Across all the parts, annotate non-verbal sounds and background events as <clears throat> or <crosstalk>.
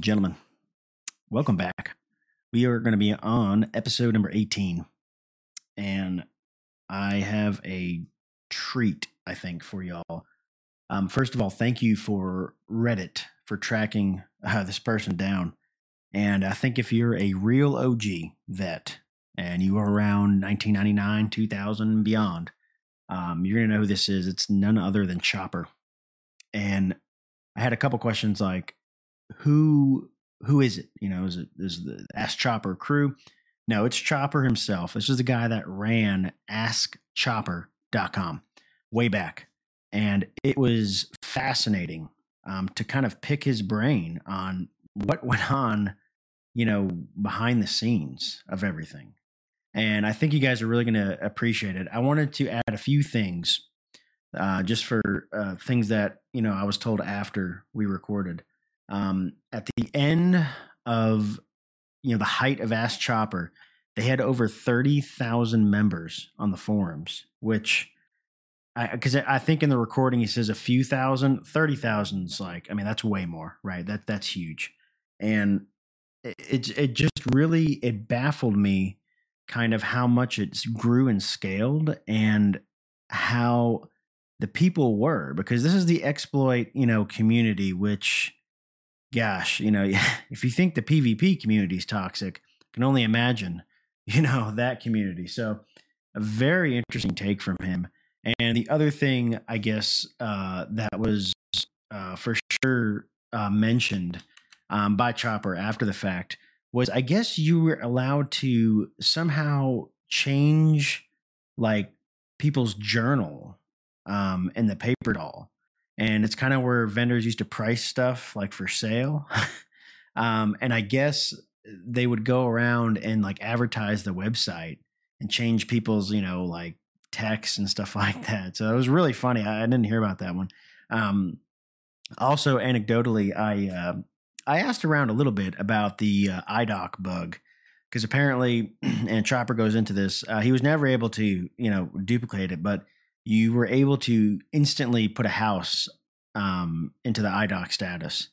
and gentlemen. Welcome back. We are going to be on episode number 18. And I have a treat, I think, for y'all. Um, first of all, thank you for Reddit for tracking uh, this person down. And I think if you're a real OG vet and you are around 1999, 2000, and beyond, um, you're going to know who this is. It's none other than Chopper. And I had a couple questions like, who who is it? You know, is it is the Ask Chopper crew? No, it's Chopper himself. This is the guy that ran AskChopper.com way back, and it was fascinating um, to kind of pick his brain on what went on, you know, behind the scenes of everything. And I think you guys are really going to appreciate it. I wanted to add a few things, uh, just for uh, things that you know I was told after we recorded. Um, at the end of you know the height of Ask Chopper, they had over thirty thousand members on the forums, which because I, I, think in the recording he says a few thousand, thirty thousand is like I mean that's way more, right? That that's huge, and it it, it just really it baffled me kind of how much it grew and scaled and how the people were because this is the exploit you know community which gosh, you know, <laughs> if you think the PvP community is toxic, I can only imagine, <laughs> you know, that community. So, a very interesting take from him. And the other thing, I guess, uh, that was uh, for sure uh, mentioned um, by Chopper after the fact was I guess you were allowed to somehow change like people's journal um, in the paper doll and it's kind of where vendors used to price stuff like for sale. <laughs> um, and I guess they would go around and like advertise the website and change people's, you know, like texts and stuff <laughs> like that. So it was really funny. I, I didn't hear about that one. Um, also, anecdotally, I uh, I asked around a little bit about the uh, iDoc bug because apparently, <clears throat> and Chopper goes into this, uh, he was never able to you know duplicate it, but you were able to instantly put a house um, into the iDoc status.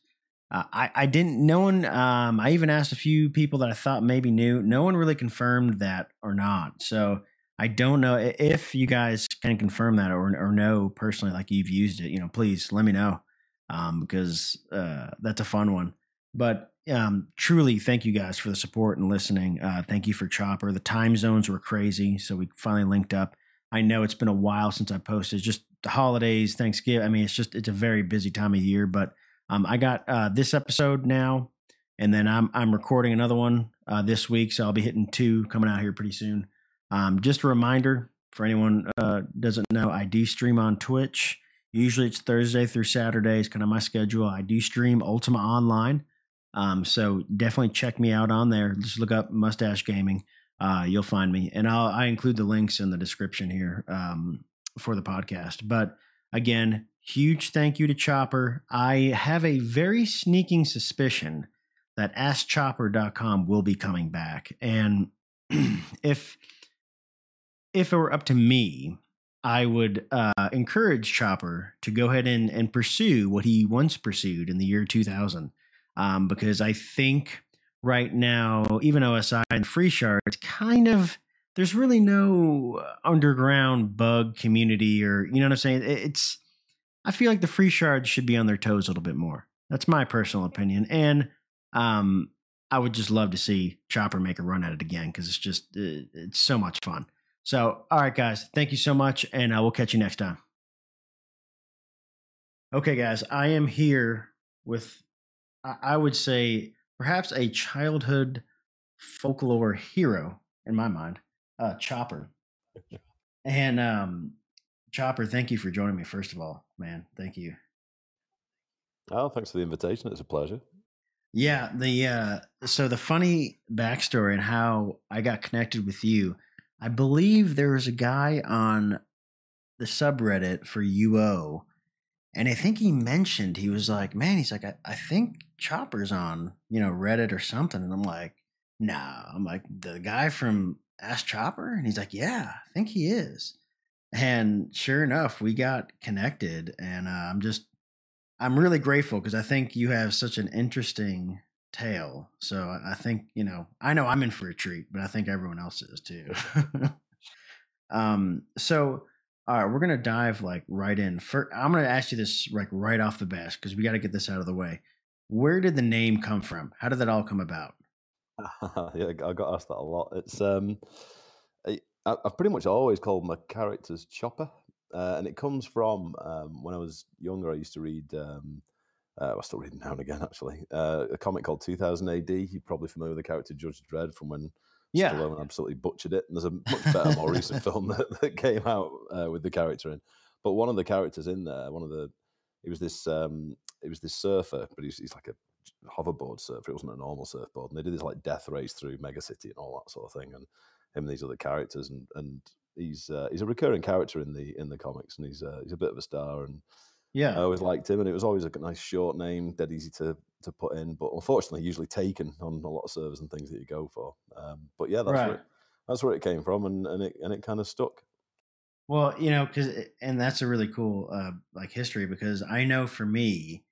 Uh, I, I didn't, no one, um, I even asked a few people that I thought maybe knew. No one really confirmed that or not. So I don't know if you guys can confirm that or, or know personally, like you've used it, you know, please let me know um, because uh, that's a fun one. But um, truly, thank you guys for the support and listening. Uh, thank you for Chopper. The time zones were crazy. So we finally linked up. I know it's been a while since I posted. Just the holidays, Thanksgiving. I mean, it's just it's a very busy time of year. But um, I got uh, this episode now, and then I'm I'm recording another one uh, this week, so I'll be hitting two coming out here pretty soon. Um, just a reminder for anyone uh, doesn't know, I do stream on Twitch. Usually it's Thursday through Saturday. It's kind of my schedule. I do stream Ultima Online. Um, so definitely check me out on there. Just look up Mustache Gaming uh, you'll find me, and I'll I include the links in the description here um, for the podcast. But again, huge thank you to Chopper. I have a very sneaking suspicion that AskChopper.com will be coming back, and <clears throat> if if it were up to me, I would uh, encourage Chopper to go ahead and, and pursue what he once pursued in the year 2000, um, because I think right now, even OSI and Freeshard, it's kind of there's really no underground bug community or you know what I'm saying. It's I feel like the Freeshard should be on their toes a little bit more. That's my personal opinion, and um, I would just love to see Chopper make a run at it again because it's just it's so much fun. So, all right, guys, thank you so much, and I uh, will catch you next time. Okay, guys, I am here with, I would say, perhaps a childhood folklore hero in my mind, uh, Chopper. <laughs> and um, Chopper, thank you for joining me. First of all, man, thank you. Oh, thanks for the invitation. It's a pleasure. Yeah, the uh, so the funny backstory and how I got connected with you. I believe there was a guy on the subreddit for UO and I think he mentioned, he was like, man, he's like, I, I think Chopper's on, you know, Reddit or something. And I'm like, nah. I'm like, the guy from Ask Chopper? And he's like, yeah, I think he is. And sure enough, we got connected. And uh, I'm just I'm really grateful because I think you have such an interesting tale. So I I think you know I know I'm in for a treat, but I think everyone else is too. <laughs> um, so all right, we're gonna dive like right in. For I'm gonna ask you this like right off the bat because we got to get this out of the way. Where did the name come from? How did that all come about? <laughs> yeah, I got asked that a lot. It's um, I, I've pretty much always called my characters Chopper, uh, and it comes from um, when I was younger. I used to read. Um, uh, I still read now and again, actually. Uh, a comic called 2000 AD. You're probably familiar with the character Judge Dredd from when Yeah. Stallone absolutely butchered it. And there's a much better, more recent film that, that came out uh, with the character in. But one of the characters in there, one of the, it was this, um, he was this surfer, but he's, he's like a hoverboard surfer. It wasn't a normal surfboard, and they did this like death race through Mega City and all that sort of thing. And him and these other characters, and and he's uh, he's a recurring character in the in the comics, and he's uh, he's a bit of a star. And I always liked him, and it was always a nice short name, dead easy to to put in, but unfortunately, usually taken on a lot of servers and things that you go for. Um, but yeah, that's where it, that's where it came from, and, and it and it kind of stuck. Well, you know, because and that's a really cool uh like history because I know for me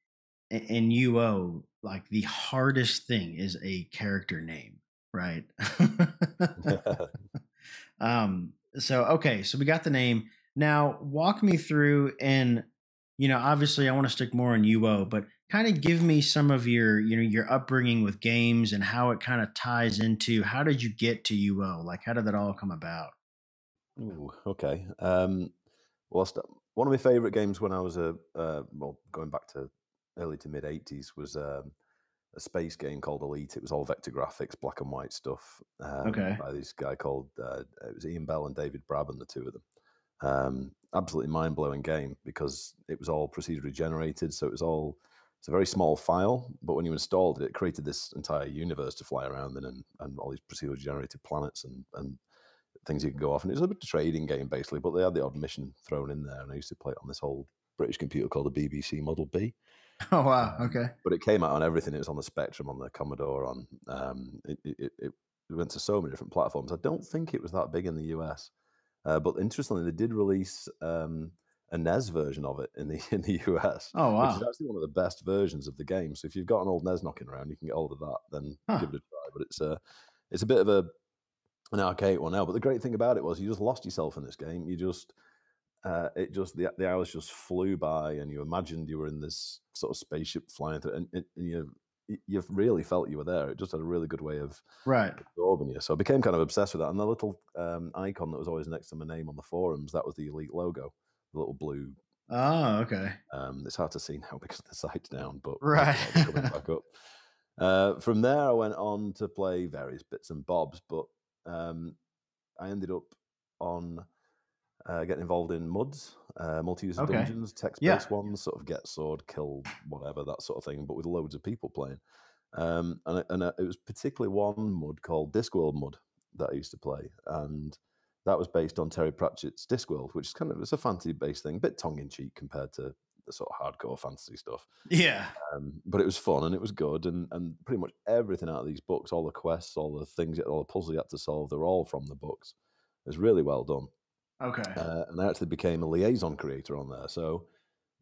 in UO, like the hardest thing is a character name, right? <laughs> <laughs> um so okay, so we got the name. Now walk me through and you know, obviously I want to stick more on UO, but kind of give me some of your, you know, your upbringing with games and how it kind of ties into how did you get to UO? Like how did that all come about? Ooh, okay. Um, well, one of my favorite games when I was a uh, well, going back to early to mid '80s was um, a space game called Elite. It was all vector graphics, black and white stuff, um, Okay. by this guy called uh, it was Ian Bell and David Braben, the two of them. Um, absolutely mind blowing game because it was all procedurally generated, so it was all it's a very small file, but when you installed it, it created this entire universe to fly around in and, and all these procedurally generated planets and and things you can go off. And it was a bit of a trading game basically, but they had the odd mission thrown in there. And I used to play it on this old British computer called the BBC Model B. <laughs> Oh wow, okay. But it came out on everything. It was on the Spectrum, on the Commodore, on um, it, it, it went to so many different platforms. I don't think it was that big in the US. Uh, but interestingly, they did release um, a NES version of it in the <laughs> in the US, Oh wow! which is actually one of the best versions of the game. So if you've got an old NES knocking around, you can get hold of that. Then Huh. give it a try. But it's a it's a bit of a an archaic one now. But the great thing about it was you just lost yourself in this game. You just uh, it just the the hours just flew by, and you imagined you were in this sort of spaceship flying through, and, and and you y- you really felt you were there. It just had a really good way of Right. absorbing you. So I became kind of obsessed with that. And the little um, icon that was always next to my name on the forums, that was the Elite logo, the little blue. Oh, okay. Um, it's hard to see now <laughs> because the site's down, but Right. hopefully that'll be coming <laughs> back up. Uh, from there, I went on to play various bits and bobs, but um, I ended up on uh, getting involved in MUDs, uh, multi-user Okay. dungeons, text-based Yeah. ones, sort of get sword, kill, whatever that sort of thing, but with loads of people playing. Um, and it- and uh, it was particularly one MUD called Discworld MUD that I used to play, and that was based on Terry Pratchett's Discworld, which is kind of it's a fantasy-based thing, a bit tongue-in-cheek compared to the sort of hardcore fantasy stuff. Yeah. Um, but it was fun and it was good, and and pretty much everything out of these books, all the quests, all the things, all the puzzles you had to solve, they're all from the books. It was really well done, Okay. uh, and I actually became a liaison creator on there. So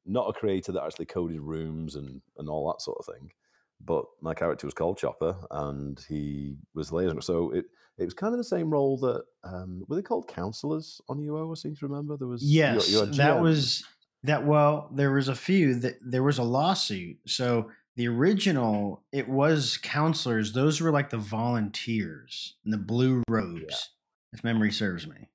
not a creator that actually coded rooms and and all that sort of thing, but my character was called Chopper, and he was liaison. So it it was kind of the same role that um, were they called counselors on UO? I seem to remember there was Yes, that was that. Well, there was a few that there was a lawsuit. So the original, it was counselors. Those were like the volunteers in the blue robes, if memory serves me.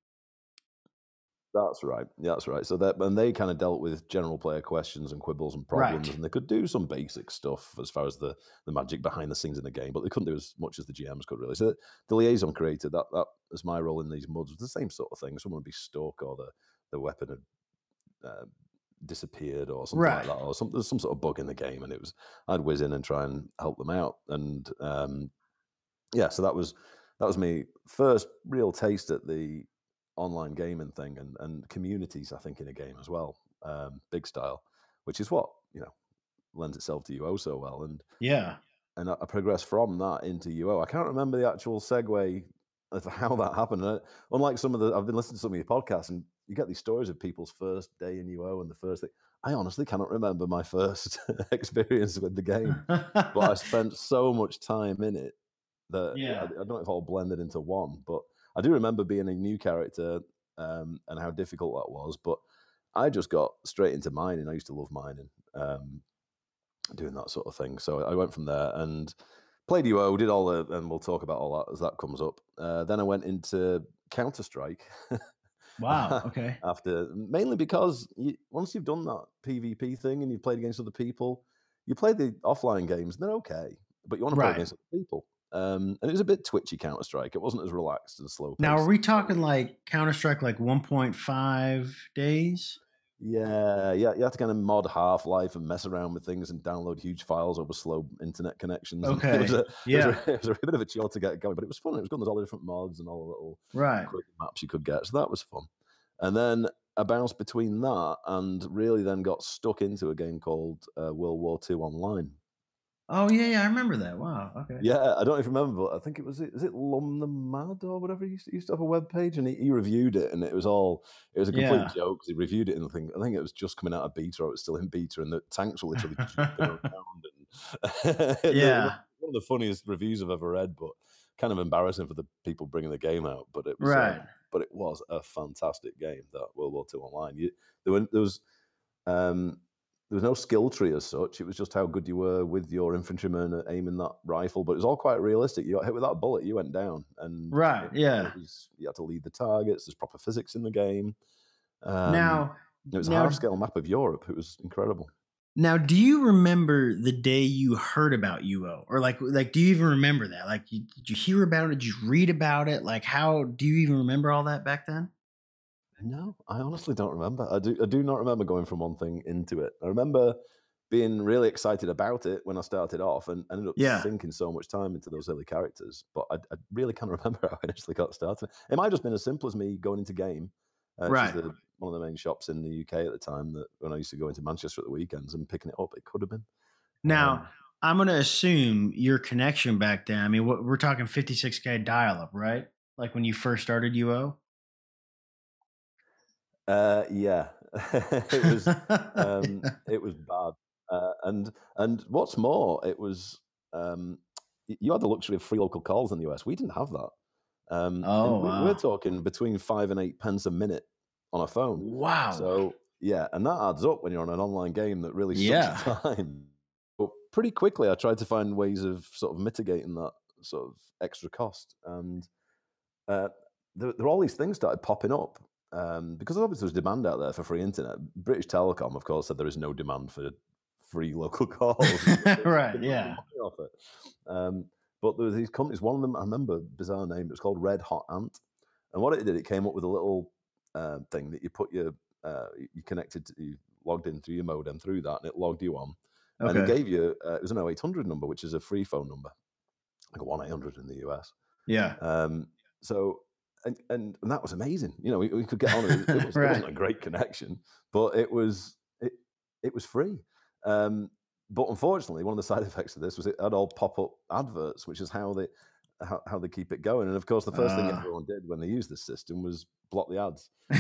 That's right. Yeah, that's right. So that and they kind of dealt with general player questions and quibbles and problems, Right. and they could do some basic stuff as far as the the magic behind the scenes in the game, but they couldn't do as much as the GMs could really. So the liaison creator that that was my role in these mods was the same sort of thing. Someone would be stuck, or the the weapon had uh, disappeared, or something Right. like that, or some there's some sort of bug in the game, and it was I'd whiz in and try and help them out, and um, yeah, so that was that was me first real taste at the online gaming thing and and communities. I think in a game as well, um, big style, which is what you know lends itself to UO so well. And Yeah. and I, I progressed from that into UO. I can't remember the actual segue of <laughs> how that happened. Uh, unlike some of the, I've been listening to some of your podcasts, and you get these stories of people's first day in UO and the first thing. I honestly cannot remember my first <laughs> experience with the game, but I <laughs> spent so much time in it that Yeah. I, I don't know if it all blended into one. But I do remember being a new character um, and how difficult that was. But I just got straight into mining. I used to love mining, um, doing that sort of thing. So I went from there and played UO, did all the, and we'll talk about all that as that comes up. Uh, then I went into Counter Strike. Wow. <laughs> Okay. after mainly because you, once you've done that PvP thing and you've played against other people, you play the offline games and they're okay, but you want to play Right. against other people. Um, and it was a bit twitchy Counter Strike. It wasn't as relaxed and slow. Now, are we talking like Counter Strike, like 1.5 days? Yeah, yeah, you have to kind of mod Half Life and mess around with things and download huge files over slow internet connections. <laughs> Okay, it was, a, it, was Yeah. a, <laughs> it was a bit of a chore to get going, but it was fun. It was good. There's all the different mods and all the little Right. quick maps you could get. So that was fun. And then I bounced between that and really then got stuck into a game called uh, World War II Online. Oh yeah, yeah, I remember that. Wow. Okay. Yeah, I don't even remember, but I think it was is it Lum the Mad or whatever. He used to, used to have a web page, and he, he reviewed it, and it was all it was a complete Yeah. joke 'cause he reviewed it, and I think I think it was just coming out of beta, or it was still in beta, and the tanks were literally <laughs> around. And <laughs> Yeah. one of the funniest reviews I've ever read, but kind of embarrassing for the people bringing the game out. But it was um, Right. but it was a fantastic game that World War II Online. You, there, were, there was um, there was no skill tree as such. It was just how good you were with your infantryman at aiming that rifle. But it was all quite realistic. You got hit with that bullet, you went down, and Right, it- yeah. was, you had to lead the targets. There's proper physics in the game. Um, now, it was a now- half scale map of Europe. It was incredible. now, do you remember the day you heard about UO, or like, like, do you even remember that? Like, you, did you hear about it? Did you read about it? Like, how do you even remember all that back then? No, I honestly don't remember. I do. I do not remember going from one thing into it. I remember being really excited about it when I started off, and ended up Yeah. sinking so much time into those early characters. But I, I really can't <laughs> remember how I initially got started. It might have just been as simple as me going into game, uh, Right. the, one of the main shops in the UK at the time. That when I used to go into Manchester at the weekends and picking it up, it could have been. Now, Um, I'm going to assume your connection back then. I mean, we're talking 56k dial-up, right? Like when you first started UO. Uh, yeah, <laughs> it was. um, <laughs> it was bad. Uh, and and what's more, it was um, you had the luxury of free local calls in the US. We didn't have that. Um, Oh, we, wow. we're talking between five and eight pence a minute on a phone. wow. So yeah, and that adds up when you're on an online game that really sucks Yeah. <laughs> time. But pretty quickly, I tried to find ways of sort of mitigating that sort of extra cost, and uh, there, there were all these things started popping up um, because obviously there's demand out there for free internet. British Telecom, of course, said there is no demand for free local <laughs> calls. <laughs> Right, yeah. money off it. Um, but there was these companies. One of them, I remember, bizarre name. It was called Red Hot Ant, and what it did, it came up with a little uh, thing that you put your uh, you connected, to, you logged in through your modem through that, and it logged you on, and it gave you uh, it was an 0800 number, which is a free phone number, like a one 800 in the US. Yeah. Um, so and, and and that was amazing. You know, we, we could get on it. It, <laughs> was, it Right. wasn't a great connection, but it was it it was free. Um, but unfortunately, one of the side <laughs> effects of this was it had all pop up adverts, which is how they how, how they keep it going. And of course, the first thing Ah. everyone did when they used this system was block the ads <laughs>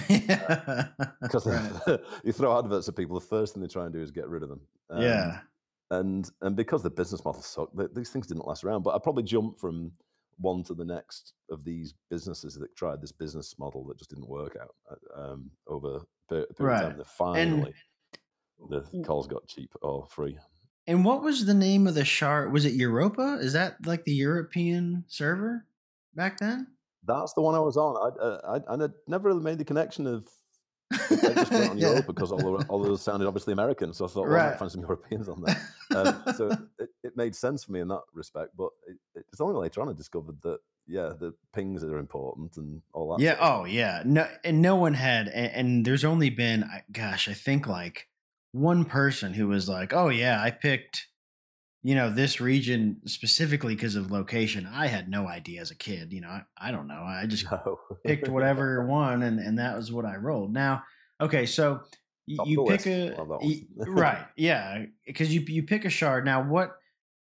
because Right. you throw adverts at people. The first thing they try and do is get rid of them. Um, yeah. and and because the business model sucked, th- these things didn't last around. But I probably jumped from one to the next of these businesses that tried this business model that just didn't work out uh, um, over a period Right. of time. That finally the calls got cheap or free. And what was the name of the shard? Was it Europa? Is that like the European server back then? That's the one I was on. I, I, I never really made the connection of. I just went <laughs> on Yeah. Because all, the, all those sounded obviously American, so I thought, well, I might find some Europeans on there. um, so it, it made sense for me in that respect. But it's only later on I discovered that yeah, the pings are important and all that. yeah. of Oh, yeah. No, and no one had, and, and there's only been, gosh, I think like one person who was like, "Oh yeah, I picked, you know, this region specifically because of location." I had no idea as a kid. You know, I, I don't know. I just. No. picked whatever one, and and that was what I rolled. Now, okay, so Top you pick list. a Love that y- one. right, yeah, because you you pick a shard. Now, what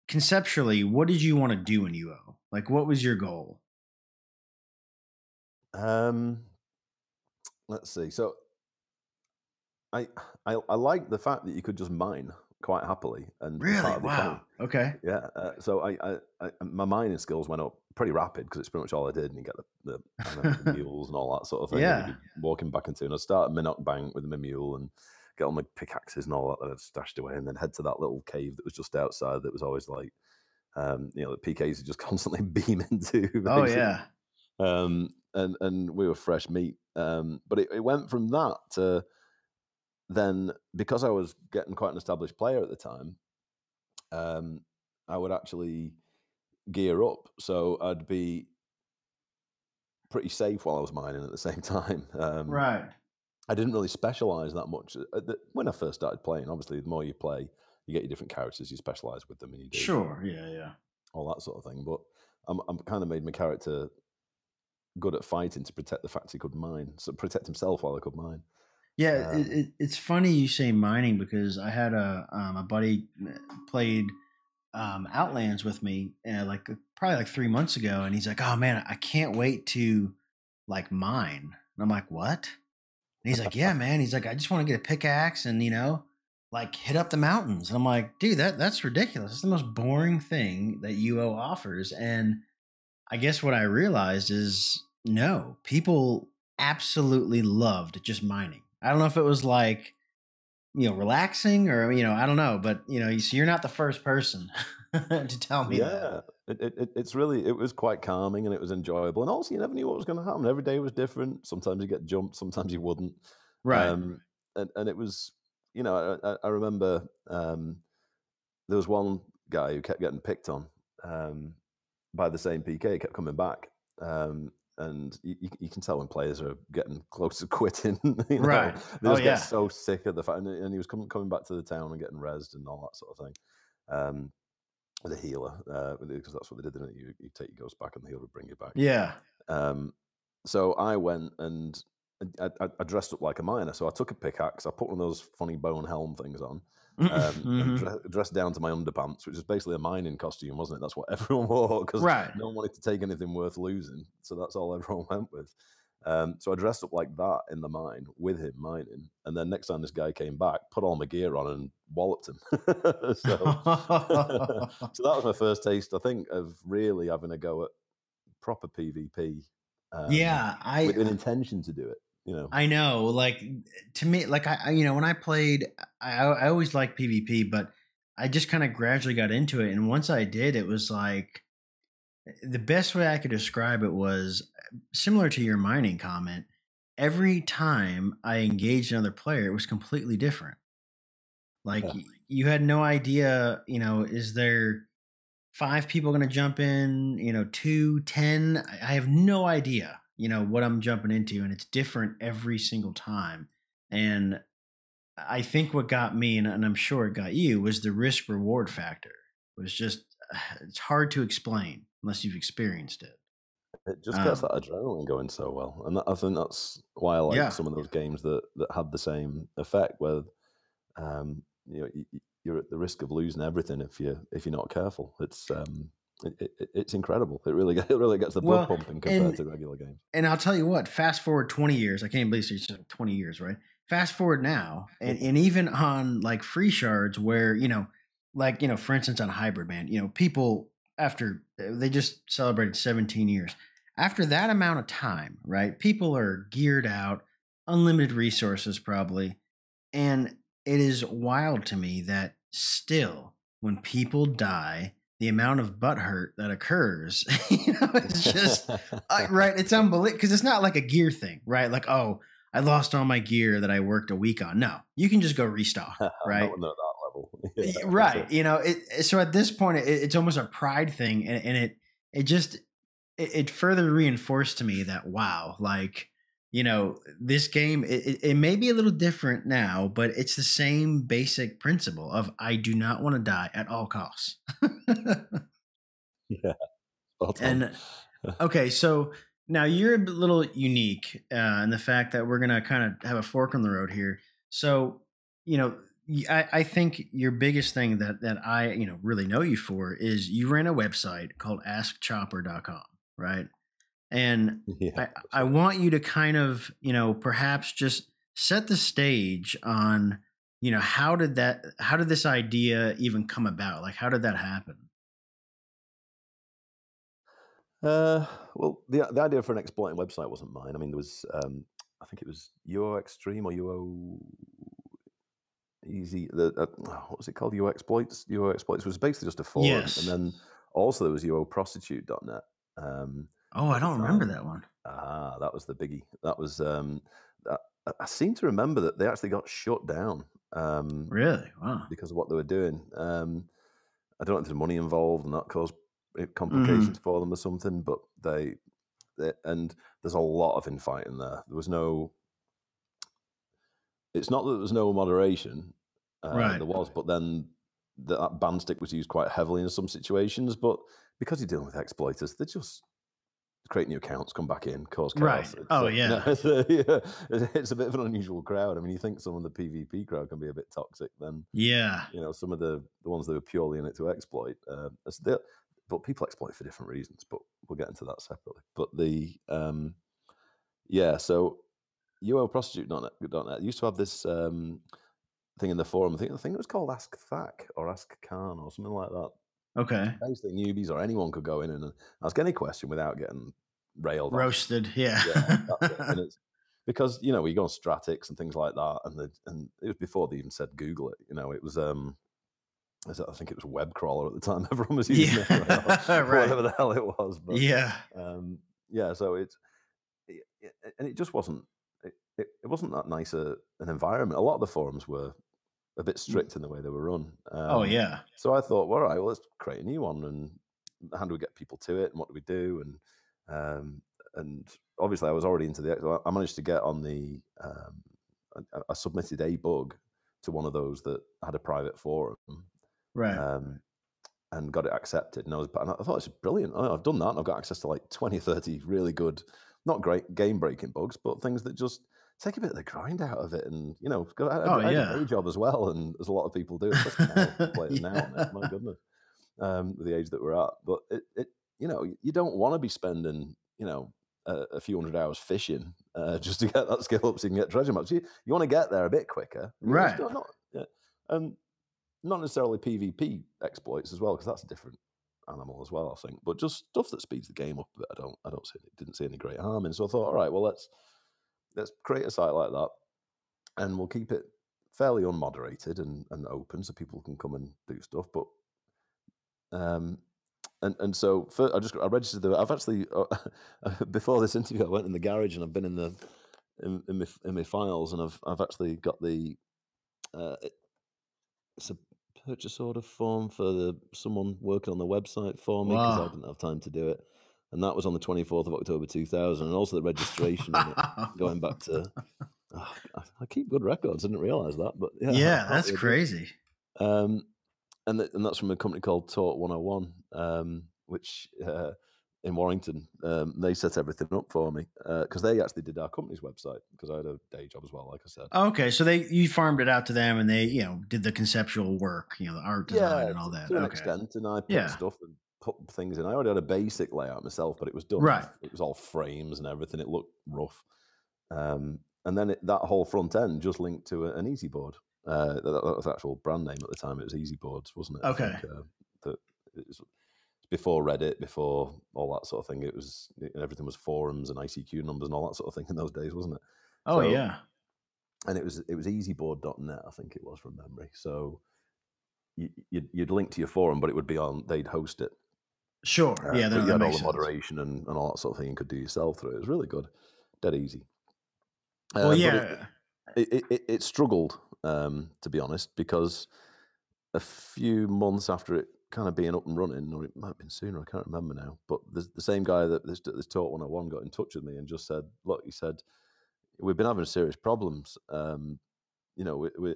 conceptually, what did you want to do in UO? Like, what was your goal? Um, let's see. So I, I I like the fact that you could just mine quite happily and Really? Wow. economy. Okay. Yeah, uh, so I, I, I my mining skills went up pretty rapid because it's pretty much all I did, and you get the, the, know, the <laughs> mules and all that sort of thing. Yeah. walking back into, and I'd start at Minoc Bank with my mule and get all my pickaxes and all that that I'd stashed away, and then head to that little cave that was just outside. That was always like, um, you know, the PKs would just <laughs> constantly beam into. Oh basically. yeah. um, and and we were fresh meat. Um, but it, it went from that to then because I was getting quite an established player at the time, um, I would actually gear up. So I'd be pretty safe while I was mining at the same <laughs> time. Um, Right. I didn't really specialize that much when I first started playing. Obviously, the more you play, you get your different characters, you specialize with them, and you do Sure. Yeah. Yeah. all that sort of thing. But I'm, I'm kind of made my character good at fighting to protect the fact he could mine, so protect himself while I could mine. Yeah, Um, it, it's funny you say mining because I had a um, a buddy uh, played um, Outlands with me uh, like probably like three months ago, and he's like, "Oh man, I can't wait to like mine." And I'm like, "What?" And he's like, "Yeah, man." He's like, "I just want to get a pickaxe and you know, like hit up the mountains." And I'm like, "Dude, that that's ridiculous. It's the most boring thing that UO offers." And I guess what I realized is no, people absolutely loved just mining. I don't know if it was like, you know, relaxing or, you know, I don't know, but, you know, so you're not the first person <laughs> to tell me that. yeah, it, it, it- it's really it was quite calming and it was enjoyable, and also you never knew what was going to happen. Every day was different. Sometimes you get jumped, sometimes you wouldn't. Right. Um, and, and it was, you know, I, I- remember um, there was one guy who kept getting picked on um, by the same PK, he kept coming back. Um, and you, you can tell when players are getting close to <laughs> quitting. You know? Right. They Oh, just yeah. get so sick of the fact, and, and he was coming coming back to the town and getting rezzed and all that sort of thing. Um, a healer, uh, because that's what they did. Didn't it? You, you take your ghost back, and the healer would bring you back. yeah. Um, so I went and I, I, I dressed up like a miner. So I took a pickaxe, I put one of those funny bone helm things on, um, <laughs> and Mhm. dre- dressed down to my underpants, which is basically a mining costume, wasn't it? That's what <laughs> everyone wore because Right. no one wanted to take anything worth losing. So that's all <laughs> everyone went with. Um, so I dressed up like that in the mine with him mining, and then next time this guy came back, put all my gear on and walloped him. <laughs> so, <laughs> so that was my first taste, I think, of really having a go at proper PvP. Um, yeah. I, with an intention to do it. You know, I know, like to me, like I, I you know, when I played, I, I always liked PvP, but I just kind of gradually got into it, and once I did, it was like the best way I could describe it was similar to your mining comment. Every time I engaged another player, it was completely different. Like Yeah. you had no idea, you know, is there five people going to jump in? You know, two, ten? I have no idea. You know what I'm jumping into, and it's different every single time. And I think what got me, and, and I'm sure it got you, was the risk reward factor. It was just <sighs> it's hard to explain unless you've experienced it. it just gets um, that adrenaline going so well, and that, I think that's why I like Yeah. some of those games that that had the same effect, where um, you know you're at the risk of losing everything if you if you're not careful. It's um, it, it, it's incredible. It really <laughs> it really gets the blood Well, pumping compared and- to regular games. And I'll tell you what, fast forward 20 years, I can't believe it's just 20 years, right? Fast forward now, and, <laughs> and even on like free shards where, you know, like, you know, for instance, on Hybrid Man, you know, people after they just celebrated 17 years. After that amount of time, right? People are geared out, unlimited resources probably. And it is wild to me that still, when people die, the amount of butt hurt that occurs, <laughs> you know, it's just uh, <laughs> right. It's unbelievable because it's not like a gear thing, right? Like, oh, I lost all my gear that I worked a week on. No, you can just go restock, <laughs> right? At that <laughs> level. Yeah, right. You know, it, so at this point, it, it's almost a pride thing, and, and it it just it, it further reinforced to me that wow, like you know, this game it, it, may be a little different now, but it's the same basic principle of I do not want to die at all costs. <laughs> Yeah. On. And <laughs> okay, so now you're a little unique uh, in the fact that we're gonna kind of have a fork in the road here. So you know, I, I think your biggest thing that that I you know really know you for is you ran a website called AskChopper.com, right? And <laughs> yeah. I, I want you to kind of, you know, perhaps just set the stage on you know how did that how did this idea even come about like how did that happen uh, well the, the idea for an exploiting website wasn't mine i mean there was um, i think it was uo extreme or uo easy the uh, what was it called uo exploits uo exploits was basically just a forum yes and then also there was uoprostitute.net um, oh i don't remember that one ah that was the biggie that was um, that, I seem to remember that they actually got shut down. Um, really? Wow. Because of what they were doing. Um, I don't know if there's money involved and that caused complications mm. for them or something, but they, they, and there's a lot of infighting there. There was no, it's not that there was no moderation. Uh, right. There was, but then that band stick was used quite heavily in some situations. But because you're dealing with exploiters, they're just create new accounts, come back in, cause chaos. Right. It's, oh uh, <laughs> yeah. No, it's, a, yeah. It's a bit of an unusual crowd. I mean, you think some of the PvP crowd can be a bit toxic, then yeah, you know, some of the the ones that were purely in it to exploit. Uh, but people exploit for different reasons. But we'll get into that separately. But the um, yeah, so uoprostitute.net used to have this um, thing in the forum. I think I think it was called Ask Thak or Ask Khan or something like that. Okay. Basically, newbies or anyone could go in and ask any question without getting railed, roasted. Off. Yeah. yeah <laughs> because you know we go on Stratics and things like that, and the, and it was before they even said Google it. You know, it was um, I think it was web crawler at the time. <laughs> Everyone was using yeah. it, <laughs> right. whatever the hell it was. But, yeah, um, yeah. So it's it, it, and it just wasn't it, it, wasn't that nice a, an environment. A lot of the forums were a bit mm. strict in the way they were run. Oh, um, oh yeah. So I thought, well, all right, well, let's create a new one, and how do we get people to it, and what do we do, and um, and obviously I was already into the. I managed to get on the. Um, I, I, submitted a bug to one of those that had a private forum, right? Um, and got it accepted, and I was. And I thought it's brilliant. Oh, I've done that, and I've got access to like 20, 30 really good, not great game breaking bugs, but things that just take a bit of the grind out of it, and you know, I, oh, I, yeah. a day job as well, and as a lot of people do, especially <laughs> players yeah. now. My goodness, um, the age that we're at, but it, it, you know, you don't want to be spending, you know, a, a, few hundred hours fishing uh, <laughs> just to get that skill up so you can get treasure maps. You, you want to get there a bit quicker, right? Not, not, yeah. um, not necessarily PvP exploits as well, because that's a different animal as well, I think. But just stuff that speeds the game up a bit. I don't, I don't see, didn't see any great harm in. So I thought, all right, well, let's let's create a site like that, and we'll keep it fairly unmoderated and, and open so people can come and do stuff. But um, and and so for, I just I registered the. I've actually uh, <laughs> before this interview I went in the garage and I've been in the in, in, my, in my files and I've I've actually got the uh, it's a purchase order form for the someone working on the website for me because wow. I didn't have time to do it and that was on the 24th of October 2000, and also the registration <laughs> going back to. Oh, I keep good records. I didn't realize that, but yeah, yeah, <laughs> that's crazy. Um, and th- and that's from a company called Talk 101, um, which uh, in Warrington, um, they set everything up for me because uh, they actually did our company's website because I had a day job as well, like I said. Okay, so they you farmed it out to them, and they you know did the conceptual work, you know, the art design yeah, and all that. To an okay. extent, and I put yeah. stuff and put things in. I already had a basic layout myself, but it was done. Right. It was all frames and everything. It looked rough. Um, and then it, that whole front end just linked to a, an ezboard. Uh, that, that, was actual brand name at the time. It was ezboards, wasn't it? Okay. Think, uh, that it was before Reddit, before all that sort of thing. It was everything was forums and ICQ numbers and all that sort of thing in those days, wasn't it? Oh so, yeah. And it was it was easyboard.net, I think it was from memory. So you, would you'd link to your forum, but it would be on. They'd host it, Sure. uh, yeah, that, you had all the sense. moderation and, and all that sort of thing you could do yourself through it. Was really good, dead easy. well, um, yeah, it, it, it, it, struggled um, to be honest because a few months after it kind of being up and running, or it might have been sooner, I can't remember now. But the, the same guy that this, this Talk 101 got in touch with me and just said, "Look," he said, "We've been having serious problems. Um, you know, we, we,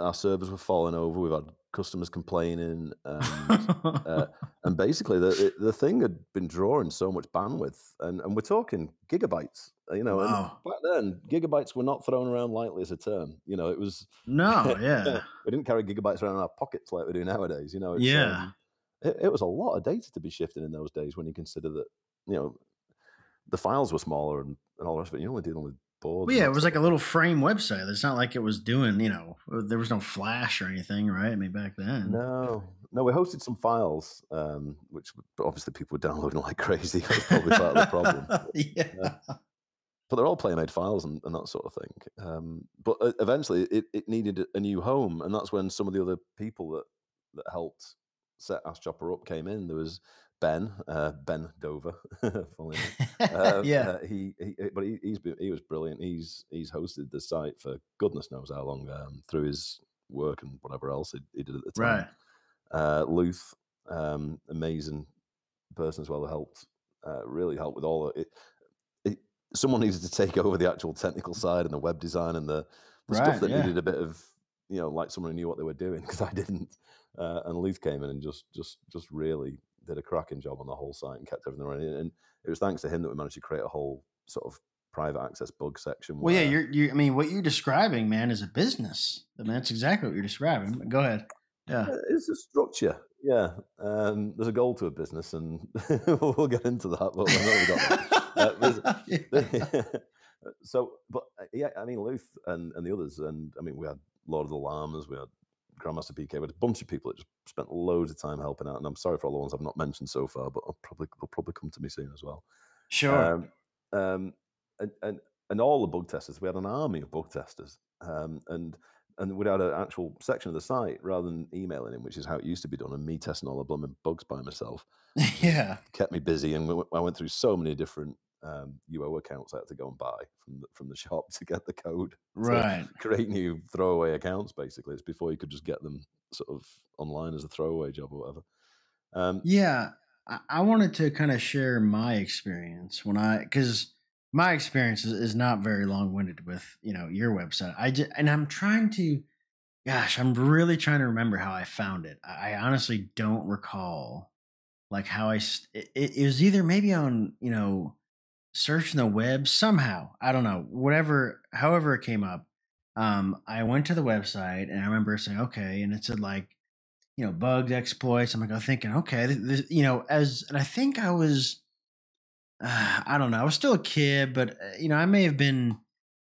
our servers were falling over. We've had customers complaining, and uh, <laughs> and basically the the thing had been drawing so much bandwidth, and, and we're talking gigabytes. Uh, you know, wow. and back then gigabytes were not thrown around lightly as a term. You know, it was no, <laughs> yeah, we didn't carry gigabytes around in our pockets like we do nowadays. You know, yeah, um, it, it was a lot of data to be shifting in those days when you consider that you know the files were smaller and, and all the rest of it. You're only dealing with boards. Well, yeah, it was like a little frame website. It's not like it was doing, you know, there was no flash or anything, right? I mean, back then. No, no, we hosted some files, um, which obviously people were downloading like crazy. <laughs> That was probably part of the problem. But, <laughs> yeah. uh, but they're all Playmade files and, and that sort of thing. Um, but uh, eventually, it, it needed a new home, and that's when some of the other people that that helped set Ask Chopper up came in. There was Ben, uh, Ben Dover, <laughs> enough. <laughs> Um, yeah. uh, he, he, but he, he's been, he was brilliant. He's he's hosted the site for goodness knows how long um, through his work and whatever else he, he did at the time. Right. Uh, Luth, um, amazing person as well, who helped uh, really helped with all of it. it. Someone needed to take over the actual technical side and the web design and the, the Right, stuff that yeah. needed a bit of you know like someone who knew what they were doing because I didn't. Uh, and Luth came in and just just just really did a cracking job on the whole site and kept everything running. And it was thanks to him that we managed to create a whole sort of private access bug section. Well, yeah, you're, you I mean, what you're describing, man, is a business. I mean, that's exactly what you're describing. But Go ahead. Yeah. It's a structure. Yeah. Um, there's a goal to a business, and <laughs> we'll get into that. But already got that. Uh, <laughs> <laughs> so, but uh, yeah, I mean, Luth and, and the others, and I mean, we had Lord of the Llamas, we had Grandmaster PK, but a bunch of people that just spent loads of time helping out. And I'm sorry for all the ones I've not mentioned so far, but I'll probably they'll probably come to me soon as well. sure. Um, um, and, and and all the bug testers, we had an army of bug testers, um, and and we had an actual section of the site rather than emailing him, which is how it used to be done, and me testing all the blooming bugs by myself <laughs> yeah. kept me busy, and we, I went through so many different um, UO accounts I had to go and buy from the, from the shop <laughs> to get the code, Right. create new throwaway accounts. Basically, it's before you could just get them sort of online as a throwaway job or whatever. Um, Yeah, I, I wanted to kind of share my experience when I because my experience is, is not very long winded with you know your website. I just and I'm trying to, gosh, I'm really trying to remember how I found it. I, I honestly don't recall like how I it, it was either maybe on you know searching the web somehow I don't know whatever however it came up. Um, I went to the website and I remember saying okay, and it said like you know, bugs, exploits. I'm like, I'm thinking, okay, this, this, you know, as, and I think I was, uh, <sighs> I don't know, I was still a kid, but, uh, you know, I may have been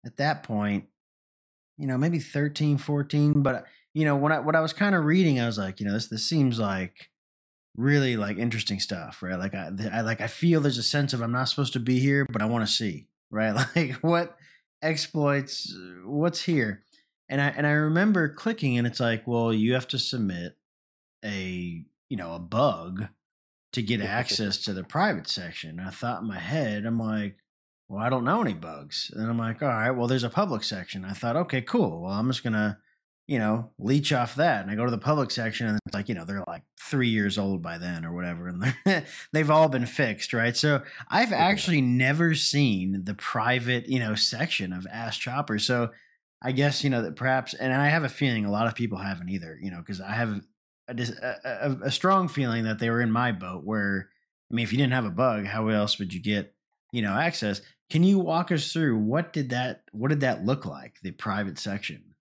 at that point, you know, maybe 13, 14. But, you know, when I, what I was kind of reading, I was like, you know, this, this seems like really like interesting stuff, right? Like, I, I, like, I feel there's a sense of I'm not supposed to be here, but I want to see, right? <laughs> Like, what exploits, what's here? And I, and I remember clicking and it's like, well, you have to submit a you know a bug to get access to the <laughs> private section. I thought in my head, I'm like, well, I don't know any bugs. And I'm like, all right, well, there's a public section. I thought, okay, cool. Well, I'm just gonna, you know, leech off that. And I go to the public section, and it's like, you know, they're like three years old by then or whatever, and <laughs> they've all been fixed, right? So I've actually never seen the private, you know, section of Ask Chopper. So I guess you know that perhaps, and I have a feeling a lot of people haven't either, you know, because I have a, a, a, a strong feeling that they were in my boat. Where I mean, if you didn't have a bug, how else would you get you know access? Can you walk us through what did that what did that look like? The private section.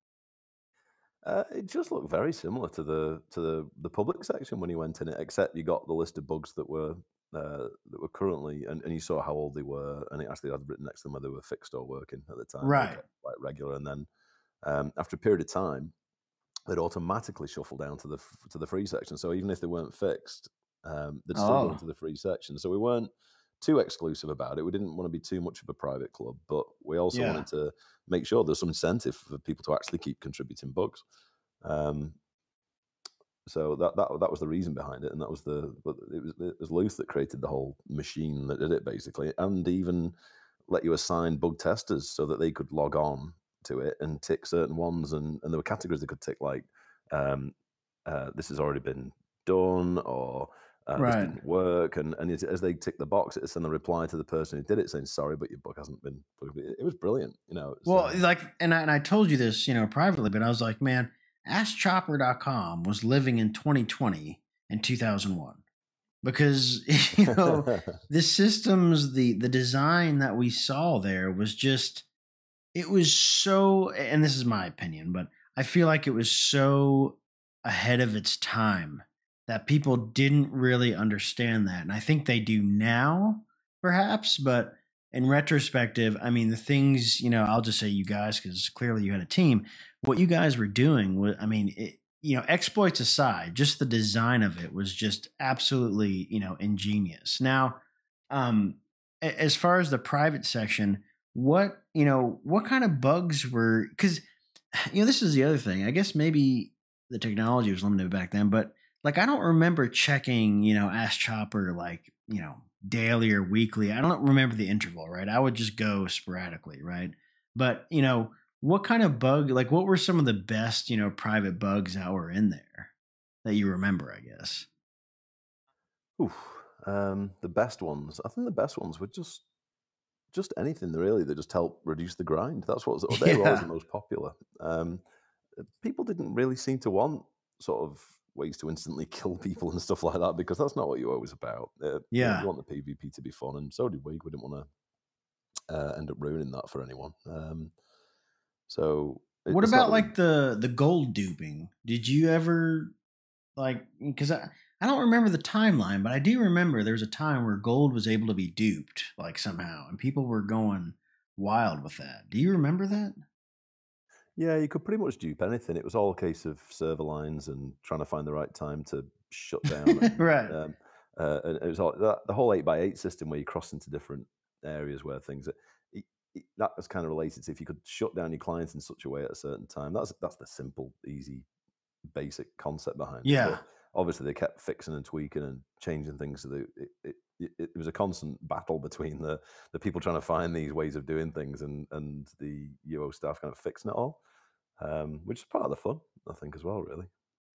Uh, it just looked very similar to the to the, the public section when you went in it, except you got the list of bugs that were uh, that were currently, and, and you saw how old they were, and it actually had written next to them whether they were fixed or working at the time. Right. Quite regular, and then um, after a period of time, they'd automatically shuffle down to the to the free section. So even if they weren't fixed, um, they'd still go Oh. into the free section. So we weren't too exclusive about it. We didn't want to be too much of a private club, but we also Yeah. wanted to make sure there's some incentive for people to actually keep contributing bugs. Um, so that, that that was the reason behind it, and that was the but it was it was Luth that created the whole machine that did it basically, and even let you assign bug testers so that they could log on to it and tick certain ones, and and there were categories they could tick like um, uh, this has already been done or uh, Right. didn't work, and and as- they tick the box, it send the reply to the person who did it saying sorry, but your book hasn't been. plugged." It was brilliant, you know. it's, Well, like, and I, and I told you this, you know, privately, but I was like, man, AskChopper.com was living in 2020 and 2001 because <laughs> you know <laughs> the systems, the the design that we saw there was just, it was so, and this is my opinion, but I feel like it was so ahead of its time that people didn't really understand that, and I think they do now, perhaps, but in retrospective, I mean, the things, you know, I'll just say you guys, because clearly you had a team. What you guys were doing was, I mean, it, you know, exploits aside, just the design of it was just absolutely, you know, ingenious. Now, um, as far as the private section, what, you know, what kind of bugs were, because, <sighs> you know, this is the other thing. I guess maybe the technology was limited back then, but like, I don't remember checking, you know, Ask Chopper, like, you know, daily or weekly. I don't remember the interval, right? I would just go sporadically, right? But, you know, what kind of bug, like what were some of the best, you know, private bugs that were in there that you remember, I guess? Oof. Um, the best ones, I think the best ones were just just anything really that just help reduce the grind. That's what <laughs> they were always the most popular. Um, people didn't really seem to want sort of ways to instantly <laughs> kill people and stuff like that because that's not what you're always about. Uh, yeah, you want the PvP to be fun, and so did we. We didn't want to uh, end up ruining that for anyone. Um, so, what about like the the gold duping? Did you ever like because I I don't remember the timeline, but I do remember there was a time where gold was able to be duped like somehow, and people were going wild with that. Do you remember that? Yeah, you could pretty much dupe anything. It was all a case of server lines and trying to find the right time to shut down. <laughs> and, right. Um, uh, and it was all that, the whole eight by eight system where you cross into different areas where things it, it, that was kind of related to if you could shut down your clients in such a way at a certain time. That's that's the simple, easy, basic concept behind yeah. it. Yeah. Obviously, they kept fixing and tweaking and changing things. So that it, it, it, it was a constant battle between the the people trying to find these ways of doing things and and the UO staff kind of fixing it all, um, which is part of the fun, I think, as well. Really.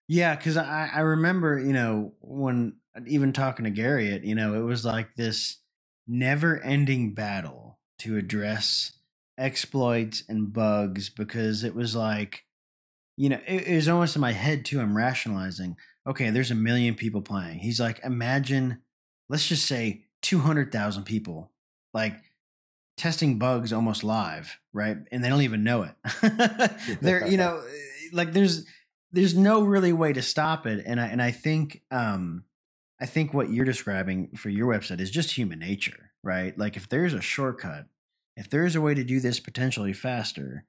Yeah, because I I remember you know when even talking to Garriott, you know, it was like this never ending battle to address exploits and bugs because it was like you know it, it was almost in my head too. I'm rationalizing. Okay, there's a million people playing. He's like, imagine let's just say 200,000 people like testing bugs almost live, right? And they don't even know it. <laughs> <laughs> They're, you know, like there's there's no really way to stop it and I and I think um I think what you're describing for your website is just human nature, right? Like if there's a shortcut, if there's a way to do this potentially faster,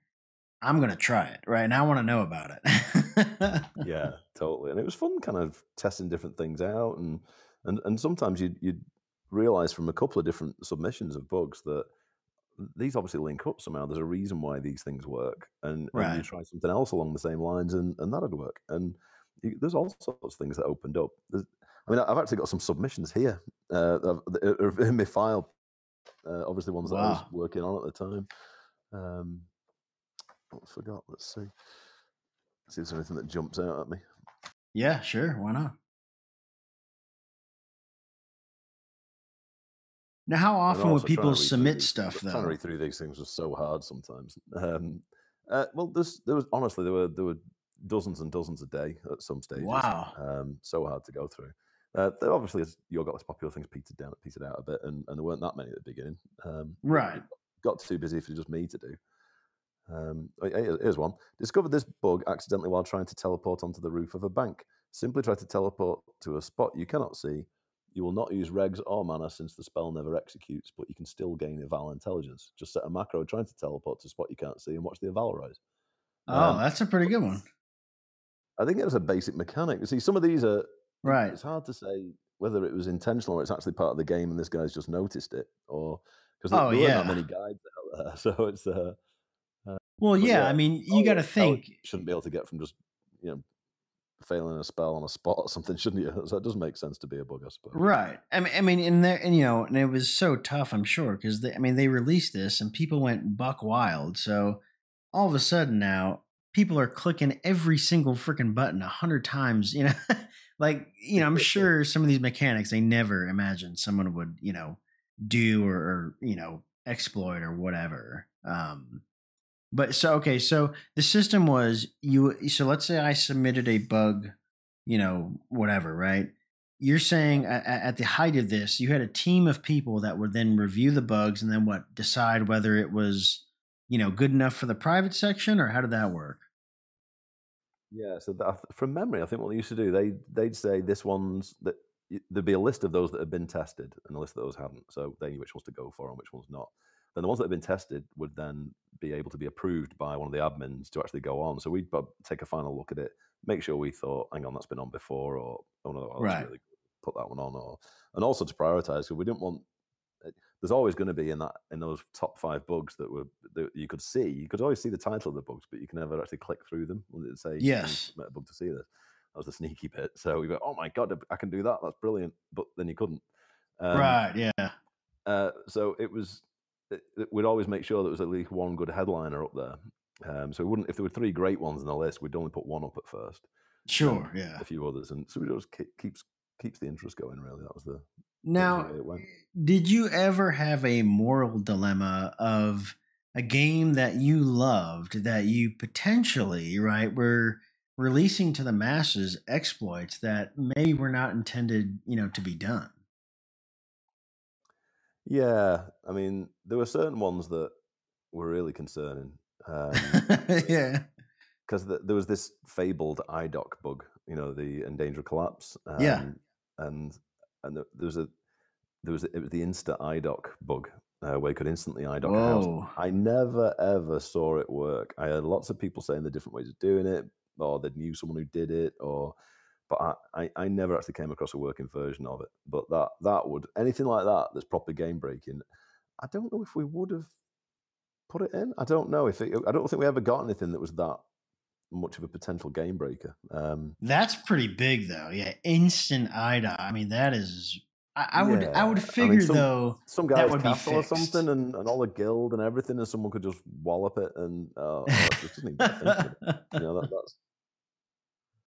I'm going to try it, right? And I want to know about it. yeah, totally. And it was fun kind of testing different things out and and and sometimes you you realize from a couple of different submissions of bugs that these obviously link up somehow. There's a reason why these things work, and, right. and you try something else along the same lines, and, and that'd work. And you, there's all sorts of things that opened up. There's, I mean, I've actually got some submissions here uh, in my file. Uh, obviously, ones wow. that I was working on at the time. Um, I forgot. Let's see. See if there's anything that jumps out at me. Yeah, sure. Why not? Now, how often would people submit these, stuff? Though trying to read through these things was so hard sometimes. Um, uh, well, there's, there was honestly there were there were dozens and dozens a day at some stages. Wow, um, so hard to go through. Uh, there obviously, as you got this popular things petered down, petered out a bit, and, and there weren't that many at the beginning. Um, right, got too busy for just me to do. Um, oh, here's one. Discovered this bug accidentally while trying to teleport onto the roof of a bank. Simply try to teleport to a spot you cannot see you will not use regs or mana since the spell never executes, but you can still gain eval intelligence. Just set a macro trying to teleport to a spot you can't see and watch the eval rise. Oh, um, that's a pretty good one. I think it was a basic mechanic. You see, some of these are right. It's hard to say whether it was intentional or it's actually part of the game and this guy's just noticed it, or because oh, there, yeah. that many guides out there. <laughs> So it's uh, uh well, yeah, yeah, I mean, you got to think shouldn't be able to get from just you know failing a spell on a spot or something, shouldn't you? So it does make sense to be a bug, I suppose. Right. I mean, I mean, in there, and you know, and it was so tough, I'm sure, because I mean, they released this and people went buck wild. So all of a sudden now, people are clicking every single freaking button a hundred times. You know, <laughs> like you know, I'm <laughs> sure some of these mechanics they never imagined someone would, you know, do or, or you know exploit or whatever. Um, but so okay, so the system was you. So let's say I submitted a bug, you know, whatever, right? You're saying at, the height of this, you had a team of people that would then review the bugs and then what decide whether it was, you know, good enough for the private section or how did that work? Yeah, so from memory, I think what they used to do, they they'd say this one's that there'd be a list of those that had been tested and a list of those hadn't. So they knew which ones to go for and which ones not. Then the ones that have been tested would then be able to be approved by one of the admins to actually go on. So we'd take a final look at it, make sure we thought, hang on, that's been on before, or oh no, right. really put that one on, or and also to prioritize because we didn't want. Eh, there's always going to be in that in those top five bugs that were that you could see. You could always see the title of the bugs, but you can never actually click through them. It'd say yes, met a bug to see this. That was the sneaky bit. So we go, oh my god, I can do that. That's brilliant. But then you couldn't. Um, right. Yeah. Uh, so it was. It, it, we'd always make sure there was at least one good headliner up there. Um, so we wouldn't. If there were three great ones on the list, we'd only put one up at first. Sure. Yeah. A few others, and so it just keeps keeps the interest going. Really, that was the. Now, did you ever have a moral dilemma of a game that you loved that you potentially right were releasing to the masses exploits that maybe were not intended, you know, to be done. Yeah, I mean, there were certain ones that were really concerning. Um, <laughs> yeah, because the, there was this fabled IDOC bug, you know, the endangered collapse. Um, yeah, and and there was a there was a, it was the Insta IDOC bug uh, where you could instantly IDOC a house. I never ever saw it work. I had lots of people saying the different ways of doing it or they knew someone who did it, or but I, I, I, never actually came across a working version of it. But that that would anything like that that's proper game breaking. I don't know if we would have put it in. I don't know if it, I don't think we ever got anything that was that much of a potential game breaker. Um, that's pretty big though. Yeah, instant IDOC. I mean, that is I, I would I would figure I mean, some, though some guy's castle or something and, and all the guild and everything and someone could just wallop it and uh, oh, just doesn't even you know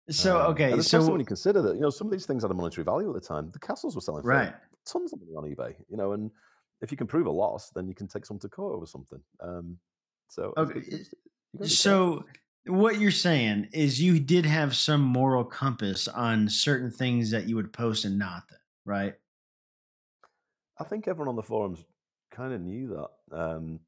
so um, okay so when you consider that you know some of these things had a monetary value at the time the castles were selling for right. tons of money on ebay you know and if you can prove a loss then you can take some to court over something. Um so okay. so what you're saying is you did have some moral compass on certain things that you would post and not that right? I think everyone on the forums kind of knew that um,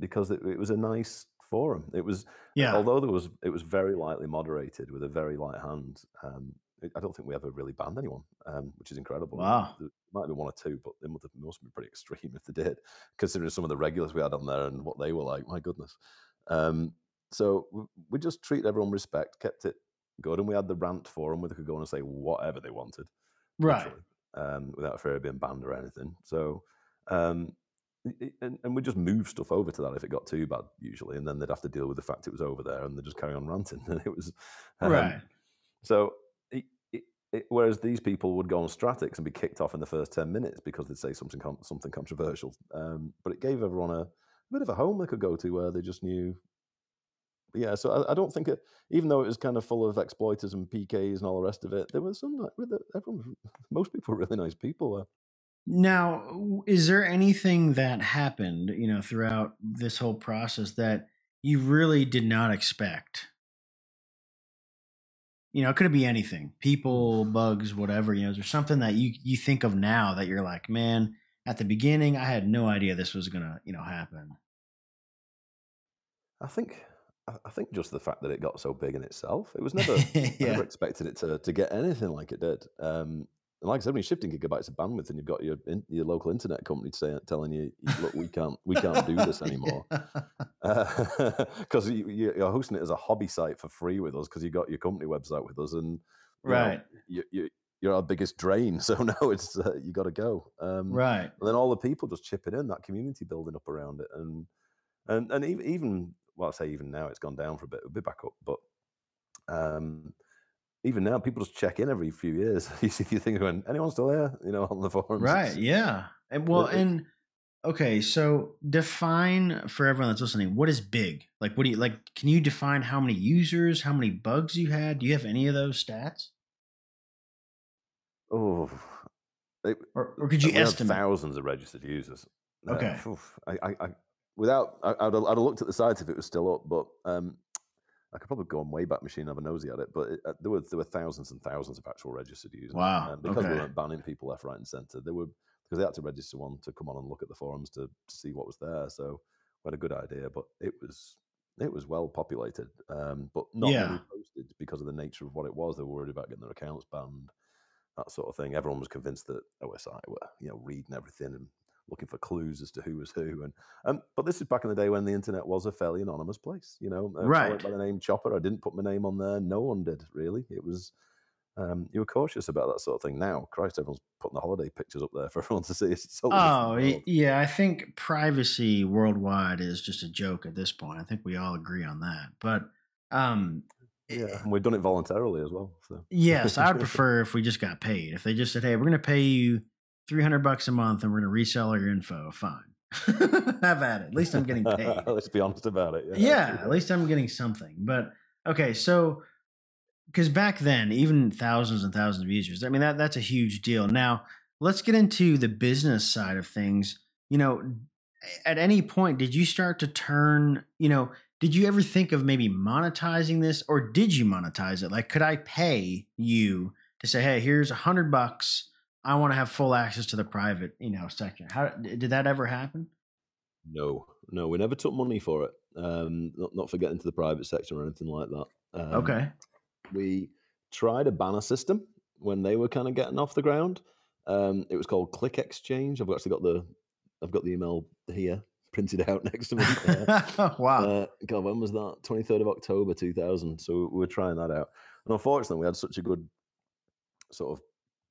because it, it, was a nice forum. It was, yeah. Although there was, it was very lightly moderated with a very light hand. Um, I don't think we ever really banned anyone, um, which is incredible. Wow. There might have been one or two, but they must have, must have been pretty extreme if they did, considering some of the regulars we had on there and what they were like. My goodness. Um, so we, we just treated everyone with respect, kept it good, and we had the rant forum where they could go on and say whatever they wanted. Right um, without fear of being banned or anything. So, um, and, and we just move stuff over to that if it got too bad, usually, and then they'd have to deal with the fact it was over there, and they'd just carry on ranting. And <laughs> it was um, right. So, it, it, it, whereas these people would go on Stratics and be kicked off in the first ten minutes because they'd say something something controversial, um, but it gave everyone a, a bit of a home they could go to where they just knew yeah, so I, I, don't think it, even though it was kind of full of exploiters and PKs and all the rest of it, there was some, like everyone, <laughs> most people were really nice people. Now, is there anything that happened, you know, throughout this whole process that you really did not expect? You know, it could be anything people, bugs, whatever. You know, is there something that you, you think of now that you're like, man, at the beginning, I had no idea this was going to, you know, happen? I think I think just the fact that it got so big in itself, it was never, yeah. <laughs> I never expected it to, to get anything like it did. Um, and like I said, when you're shifting gigabytes of bandwidth and you've got your in, your local internet company say, telling you, look, we can't we can't do this <laughs> anymore <laughs> because uh, you, are hosting it as a hobby site for free with us because you got your company website with us and right, know, you, you, you're our biggest drain. <laughs> So now it's uh, you got to go. Um, right, and then all the people just chipping in that community building up around it and and and even well, I say even now it's gone down for a bit. It'll be back up, but um, even now people just check in every few years. <laughs> you see, you think going, anyone still there, you know, on the forums, right? Yeah, and well, and okay, so define for everyone that's listening what is big. Like, what do you like? Can you define how many users, how many bugs you had? Do you have any of those stats? Oh, or, or could you estimate thousands of registered users? Okay, uh, I, I, without I, would have looked at the site if it was still up, but um, I could probably go on Wayback Machine and have a nosy at it. But it, uh, there were there were thousands and thousands of actual registered users. Wow! Um, because okay. we weren't banning people left, right, and centre, they were because they had to register one to come on and look at the forums to, to see what was there. So we had a good idea, but it was it was well populated, um, but not yeah. really posted because of the nature of what it was. They were worried about getting their accounts banned. that sort of thing. Everyone was convinced that OSI were, you know, reading everything and looking for clues as to who was who. And um, but this is back in the day when the internet was a fairly anonymous place. You know, uh, right? By the name Chopper. I didn't put my name on there. No one did really. It was. Um, you were cautious about that sort of thing. Now, Christ, everyone's putting the holiday pictures up there <laughs> for everyone to see. It's oh, yeah. I think privacy worldwide is just a joke at this point. I think we all agree on that. But um, yeah, and we've done it voluntarily as well. So yes, I would <laughs> prefer if we just got paid. If they just said, "Hey, we're going to pay you three hundred bucks a month, and we're going to resell all your info. Fine, <laughs> have at it. At least I'm getting paid. <laughs> Let's be honest about it. Yeah, yeah at least I'm getting something. But okay, so because back then, even thousands and thousands of users, I mean that that's a huge deal. Now let's get into the business side of things. You know, at any point, did you start to turn? You know, did you ever think of maybe monetizing this, or did you monetize it? Like, could I pay you to say, "Hey, here's a hundred bucks." I want to have full access to the private, you know, section. How did that ever happen? No, no, we never took money for it. Um, not, not for getting to the private section or anything like that. Um, okay. We tried a banner system when they were kind of getting off the ground. Um, it was called Click Exchange. I've actually got the I've got the email here <laughs> printed out next to me. <laughs> Uh, wow. Uh, God, when was that? Twenty third of October, two thousand. So we were trying that out, and unfortunately, we had such a good sort of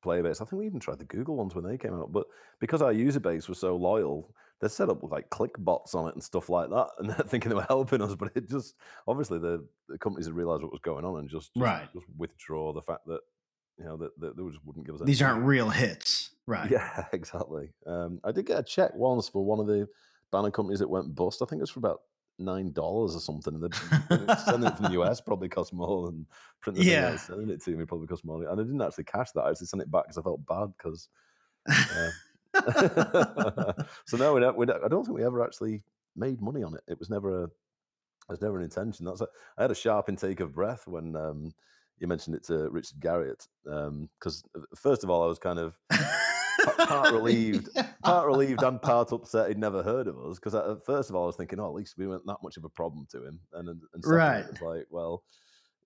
player base. I think we even tried the Google ones when they came out, but because our user base was so loyal, they set up with like click bots on it and stuff like that, and <laughs> they're thinking they were helping us, but it just obviously the, the companies had realized what was going on and just, just right just withdraw the fact that you know that, that they just wouldn't give us these aren't real hits, right? Yeah, <laughs> exactly. Um, I did get a check once for one of the banner companies that went bust. I think it was for about nine dollars or something. And sending it from the US <laughs> probably cost more than printing yeah. Out, sending it to me probably cost more. And I didn't actually cash that. I actually sent it back because I felt bad because. Uh, <laughs> so no, we don't, we don't, I don't think we ever actually made money on it. It was never a, it was never an intention. That's a, I had a sharp intake of breath when um, you mentioned it to Richard Garriott because um, first of all I was kind of part relieved, <laughs> yeah. part relieved, and part upset he'd never heard of us. Because first of all, I was thinking, oh, at least we weren't that much of a problem to him, and and, and second, right, it's like, well,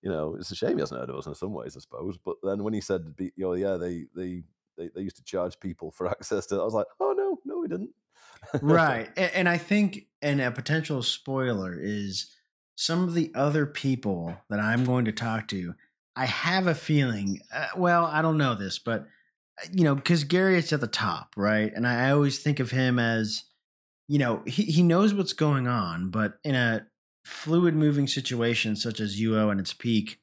you know, it's a shame he hasn't heard of us in some ways, I suppose. But then when he said, you know, yeah, they they they, they used to charge people for <laughs> access to, it, I was like, oh no, no, we didn't. right, <laughs> and, and I think, and a potential spoiler is some of the other people that I'm going to talk to. I have a feeling. Uh, well, I don't know this, but you know, because Garriott's at the top, right? And I always think of him as, you know, he, he knows what's going on, but in a fluid moving situation such as UO and its peak,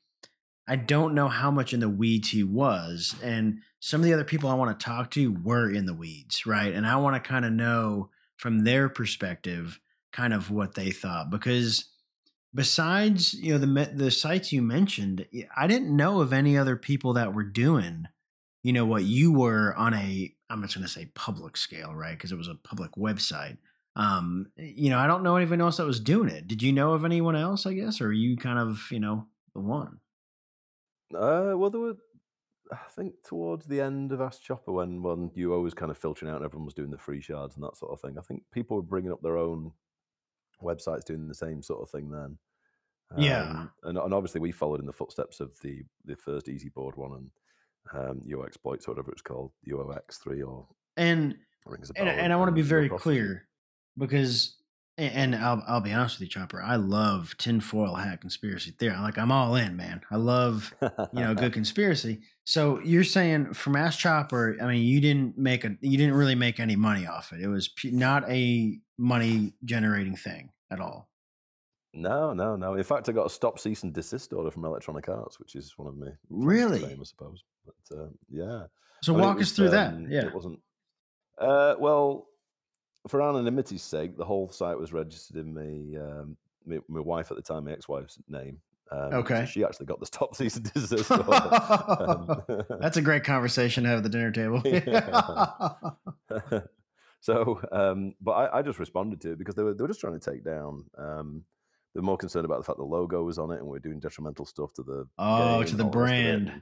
I don't know how much in the weeds he was. And some of the other people I want to talk to were in the weeds, right? And I want to kind of know from their perspective kind of what they thought because besides you know the the sites you mentioned i didn't know of any other people that were doing you know what you were on a i'm just going to say public scale right because it was a public website. Um you know i don't know anyone else that was doing it. Did you know of anyone else i guess or you kind of you know the one? Uh well there were i think towards the end of ask chopper when when you was kind of filtering out and everyone was doing the free shards and that sort of thing i think people were bringing up their own websites doing the same sort of thing then. Um, yeah and, and obviously we followed in the footsteps of the the first ezboard one and um, exploits, whatever it's called, UOX3 or and and, and, I want to be very clear because and I'll I'll be honest with you, Chopper. I love tinfoil hat conspiracy theory. Like I'm all in, man. I love you know good <laughs> conspiracy. So you're saying from Ask Chopper, I mean, you didn't make a you didn't really make any money off it. It was not a money generating thing at all. No, no, no. In fact, I got a stop, cease, and desist order from Electronic Arts, which is one of my really, fame, I suppose. But uh, yeah. So walk was, us through um, that. Yeah, it wasn't. Uh, well, for anonymity's sake, the whole site was registered in my um, my, my wife at the time, my ex-wife's name. Um, okay. So she actually got the top <laughs> season desist <laughs> um, <laughs> That's a great conversation to have at the dinner table. so, um, but I, I, just responded to it because they were they were just trying to take down um, they're more concerned about the fact the logo was on it and we're doing detrimental stuff to the oh to the brand.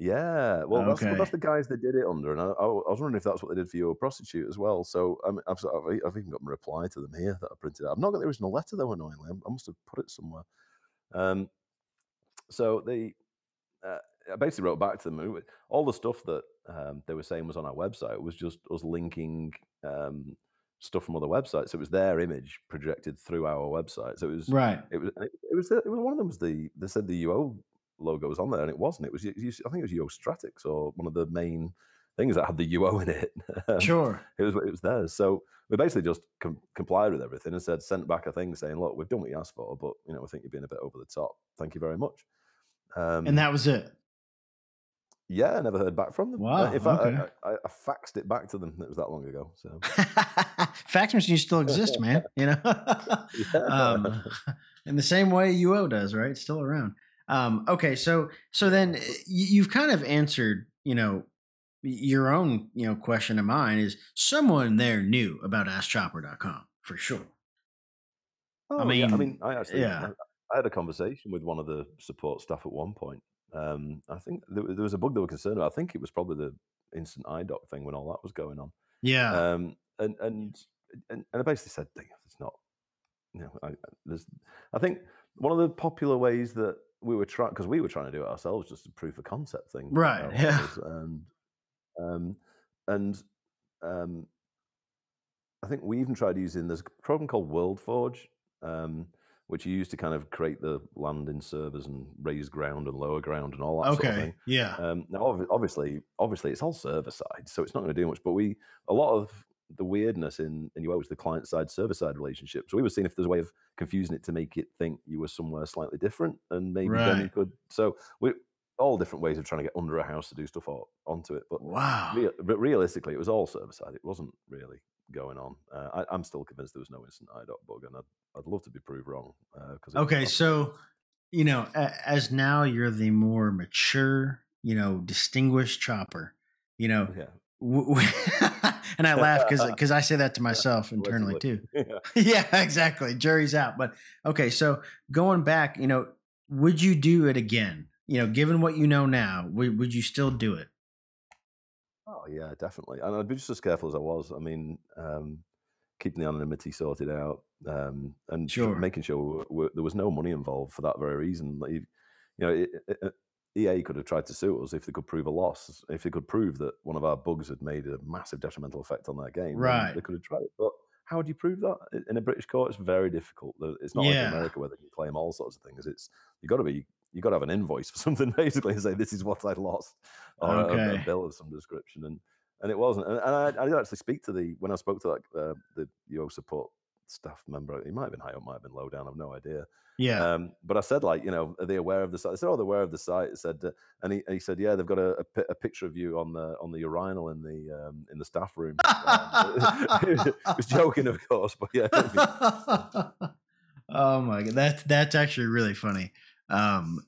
Yeah, well, okay. that's, that's the guys that did it under, and I, I, was wondering if that's what they did for your prostitute as well. So I mean, I've, I've, even got my reply to them here that I printed out. I've not got the original letter though, annoyingly. I must have put it somewhere. Um, so they, uh, I basically wrote back to them. All the stuff that um, they were saying was on our website was just us linking um, stuff from other websites. So it was their image projected through our website. So it was right. It was. It, was. It was one of them was the. They said the UO logo was on there, and it wasn't. It was. I think it was UO Stratics or one of the main things that had the UO in it. <laughs> Um, sure. It was. It was theirs. So we basically just com- complied with everything and said sent back a thing saying, "Look, we've done what you asked for, but you know, we think you're being a bit over the top. Thank you very much." Um, and that was it. Yeah, I never heard back from them. Wow. In fact, okay. I, I, I, faxed it back to them. It was that long ago. So <laughs> fax machines still exist, man. You know, <laughs> yeah. um, in the same way UO does, right? It's still around. Um, okay, so so then eh, you've kind of answered, you know, your own, you know, question of mine is someone there knew about AskChopper.com for sure. Oh, I mean, yeah. I mean, I actually, yeah. I, I had a conversation with one of the support staff at one point, um, I think there, there, was a bug they were concerned about. I think it was probably the instant iDoc thing when all that was going on. Yeah. Um, and, and and and I basically said, it's not. You know, I, there's. I think one of the popular ways that we were trying because we were trying to do it ourselves, just a proof of concept thing, right? Yeah. and um, and um, I think we even tried using. There's a program called WorldForge. Um, which you use to kind of create the landing servers and raise ground and lower ground and all that okay. sort of thing. Yeah. Um, now, obviously, obviously, it's all server side, so it's not going to do much. But we a lot of the weirdness in in is the client side server side relationship. So we were seeing if there's a way of confusing it to make it think you were somewhere slightly different, and maybe right. then you could. So we all different ways of trying to get under a house to do stuff or, onto it. But wow, real, but realistically, it was all server side. It wasn't really going on. Uh, I, am still convinced there was no instant iDoc bug, and I'd, I'd love to be proved wrong. Uh, okay, so you know, as now you're the more mature, you know, distinguished chopper. You know, yeah. <laughs> and I laugh because because <laughs> I say that to myself internally too. <laughs> Yeah. exactly. Jury's out. But okay, so going back, you know, would you do it again? You know, given what you know now, would, would you still do it? Oh yeah, definitely. And I'd be just as careful as I was. I mean, um, keeping the anonymity sorted out, um, and sure. making sure we're, we're, there was no money involved for that very reason. Like, you know, it, it, EA could have tried to sue us if they could prove a loss, if they could prove that one of our bugs had made a massive detrimental effect on their game. Right. They could have tried it, but how would you prove that in a British court? It's very difficult. It's not yeah. like America where they can claim all sorts of things. It's you got to be you got to have an invoice for <laughs> something basically and say this is what I lost or okay. a, a, bill of some description and and it wasn't and, and I, I, did actually speak to the when I spoke to like uh, the UO support staff member he might have been high up might have been low down I've no idea. Yeah. Um, but I said like you know are they aware of the site? I said oh they're aware of the site. I said uh, and, he, and he said yeah they've got a, a, a, picture of you on the on the urinal in the um, in the staff room. Um, <laughs> was joking of course but yeah. <laughs> Oh my god that's that's actually really funny. Um,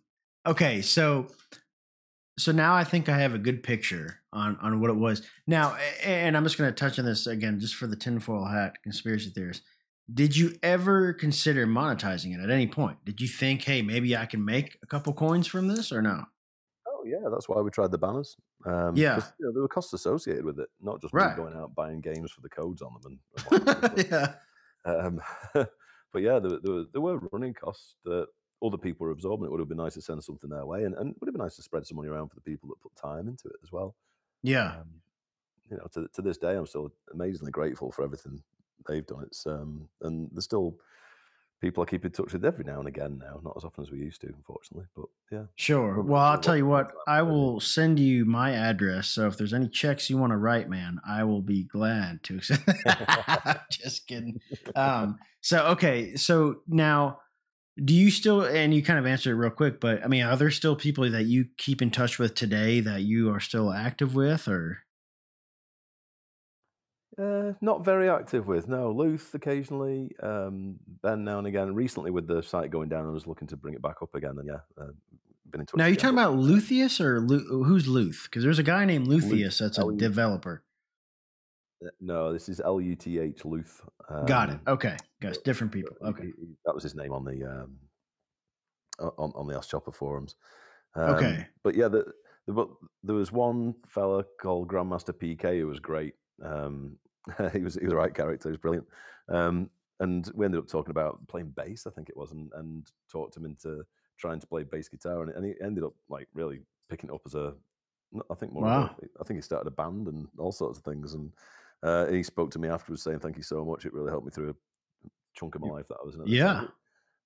okay, so so now I think I have a good picture on on what it was. Now, and I'm just going to touch on this again, just for the tinfoil hat conspiracy theorists. Did you ever consider monetizing it at any point? Did you think, hey, maybe I can make a couple coins from this, or no? Oh yeah, that's why we tried the banners. Um, yeah, you know, there were costs associated with it, not just right. going out buying games for the codes on them. And, <laughs> and yeah, um, <laughs> but yeah, there, there, were, there were running costs that other people were absorbing it, would have been nice to send something their way, and, and it would have been nice to spread some money around for the people that put time into it as well. Yeah. Um, you know, to, to this day, I'm still amazingly grateful for everything they've done. It's um, and there's still people I keep in touch with every now and again now, not as often as we used to, unfortunately. But yeah. Sure. Well, I'll tell you what, I will send you my address. So if there's any checks you want to write, man, I will be glad to. <laughs> Just kidding. Um, so okay, so now do you still and you kind of answered it real quick but i mean are there still people that you keep in touch with today that you are still active with or uh, not very active with no Luth occasionally um, Ben now and again recently with the site going down I was looking to bring it back up again and yeah uh, been in touch now you talking about Luthius or Lu- who's Luth because there's a guy named Luthius that's a developer uh, no, this is L U T H Luth. Um, Got it. Okay, guys, different people. Okay, that was his name on the um, on on the Ask Chopper forums. Um, okay, but yeah, the, the, there was one fella called Grandmaster PK who was great. Um, <laughs> he was he was the right character. He was brilliant. Um, and we ended up talking about playing bass, I think it was, and, and talked him into trying to play bass guitar, and, and he ended up like really picking it up as a. I think more. Wow. A, I think he started a band and all sorts of things, and uh, he spoke to me afterwards saying, "Thank you so much. It really helped me through a chunk of my life that I was in." Yeah.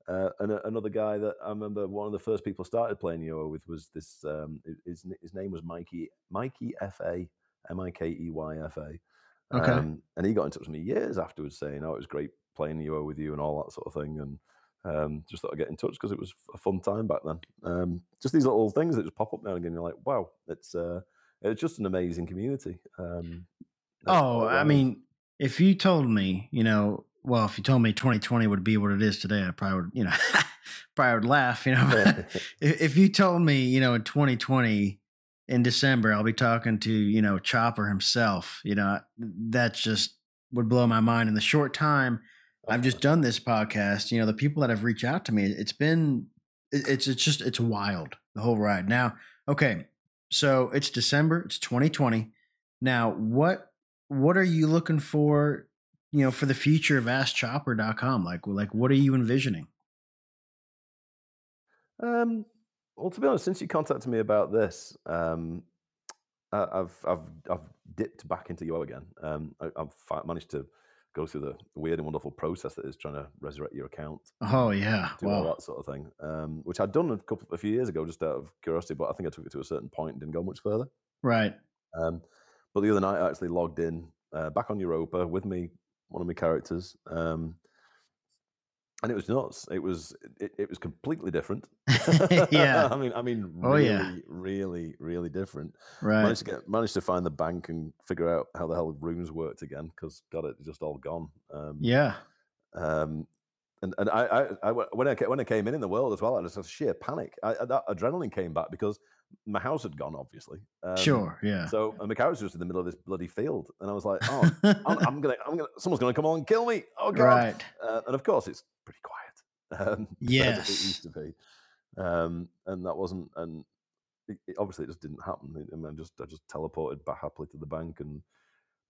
Uh, and a, another guy that I remember, one of the first people I started playing Yoa with was this. Um, his his name was Mikey Mikey F A M I K E Y F A. Okay. Um, and he got in touch with me years afterwards saying, "Oh, it was great playing Yoa with you and all that sort of thing." And um, just thought I'd get in touch because it was a fun time back then. Um, just these little things that just pop up now and again. You're like, "Wow, it's uh, it's just an amazing community." Um, Oh, I mean, if you told me, you know, well, if you told me 2020 would be what it is today, I probably would, you know, <laughs> probably would laugh, you know. <laughs> <laughs> If, if you told me, you know, in 2020 in December, I'll be talking to, you know, Chopper himself, you know, that just would blow my mind. In the short time I've just done this podcast, you know, the people that have reached out to me, it's been, it's, it's just, it's wild, the whole ride. Now, okay, so it's December, it's 2020. Now, what, what are you looking for, you know, for the future of AskChopper.com? Like, like, what are you envisioning? Um, well, to be honest, since you contacted me about this, um, I- I've I've I've dipped back into Yo again. Um, I, I've fi- managed to go through the weird and wonderful process that is trying to resurrect your account, Oh yeah. do all that sort of thing. Um, which I'd done a couple a few years ago, just out of curiosity, but I think I took it to a certain point and didn't go much further. Right. Um, but the other night, I actually logged in uh, back on Europa with me, one of my characters, um, and it was nuts. It was it, it was completely different. <laughs> <laughs> Yeah. I mean, I mean, Oh, really, yeah. really, really different. Right. Managed to get managed to find the bank and figure out how the hell rooms worked again because got it just all gone. Um, Yeah. um, and and I, I, I when I when I came in in the world as well, I just had sheer panic. I, that adrenaline came back because my house had gone, obviously. Um, sure. Yeah. So and my character was just in the middle of this bloody field, and I was like, "Oh, I'm, <laughs> I'm gonna, I'm gonna, someone's gonna come on and kill me!" Oh god! right. Uh, and of course, it's pretty quiet. Um, <laughs> Yes. it used to be. Um, and that wasn't, and it, it- obviously it just didn't happen. I mean, I just, I just teleported back happily to the bank, and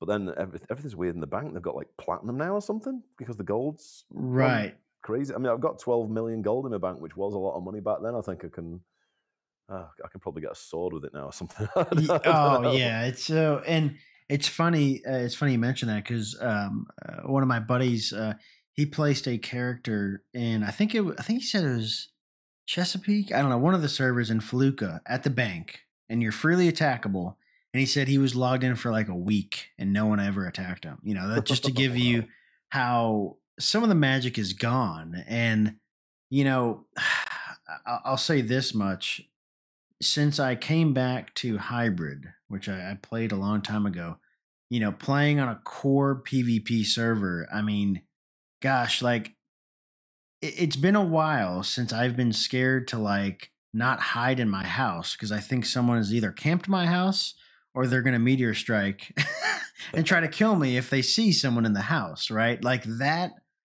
but then everything's weird in the bank. They've got like platinum now or something because the gold's Right. crazy. I mean, I've got 12 million gold in my bank, which was a lot of money back then. I think I can. Uh, I can probably get a sword with it now or something. <laughs> I Ye- don't- I don't oh yeah. It's so and it's funny. Uh, it's funny you mention that because um, uh, one of my buddies uh, he placed a character in. I think it. I think he said it was Chesapeake. I don't know. One of the servers in Felucca at the bank, and you're freely attackable. And he said he was logged in for like a week and no one ever attacked him. You know, that just to <laughs> give you how some of the magic is gone. And, you know, <sighs> I'll say this much. Since I came back to Hybrid, which I, I played a long time ago, you know, playing on a core PvP server, I mean, gosh, like it's been a while since I've been scared to like not hide in my house because I think someone has either camped my house or they're going to meteor strike <laughs> and try to kill me if they see someone in the house, right? Like that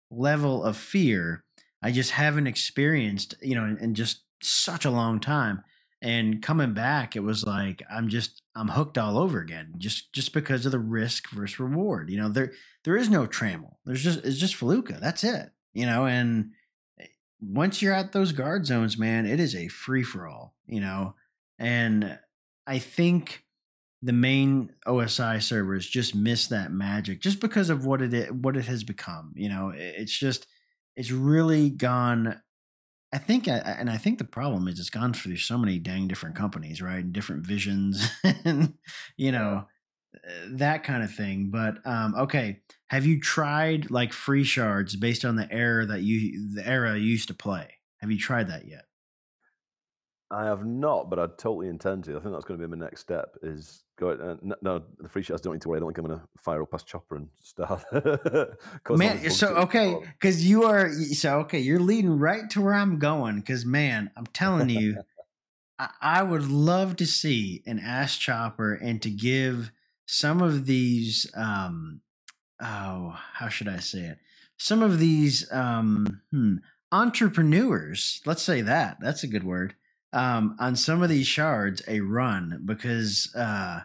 level of fear, I just haven't experienced, you know, in, in just such a long time. And coming back, it was like I'm just I'm hooked all over again, just just because of the risk versus reward. You know, there there is no trammel. There's just it's just Felucca. That's it. You know, and eh, once you're at those guard zones, man, it is a free for all. You know, and I think the main OSI servers just miss that magic just because of what it what it has become. You know, it's just it's really gone. I think, and I think the problem is it's gone through so many dang different companies, right, and different visions, <laughs> and you know uh, that kind of thing. But um, okay, have you tried like free shards based on the era that you the era you used to play? Have you tried that yet? I have not, but I totally intend to. I think that's going to be my next step. Is go uh, no, no, the free shards don't need to worry. I don't think I'm going to fire up past Chopper and start. <laughs> man so okay because you are so okay you're leading right to where i'm going because man i'm telling you I, I would love to see an Ask Chopper and to give some of these um oh how should i say it some of these um hmm, entrepreneurs let's say that that's a good word um on some of these shards a run because uh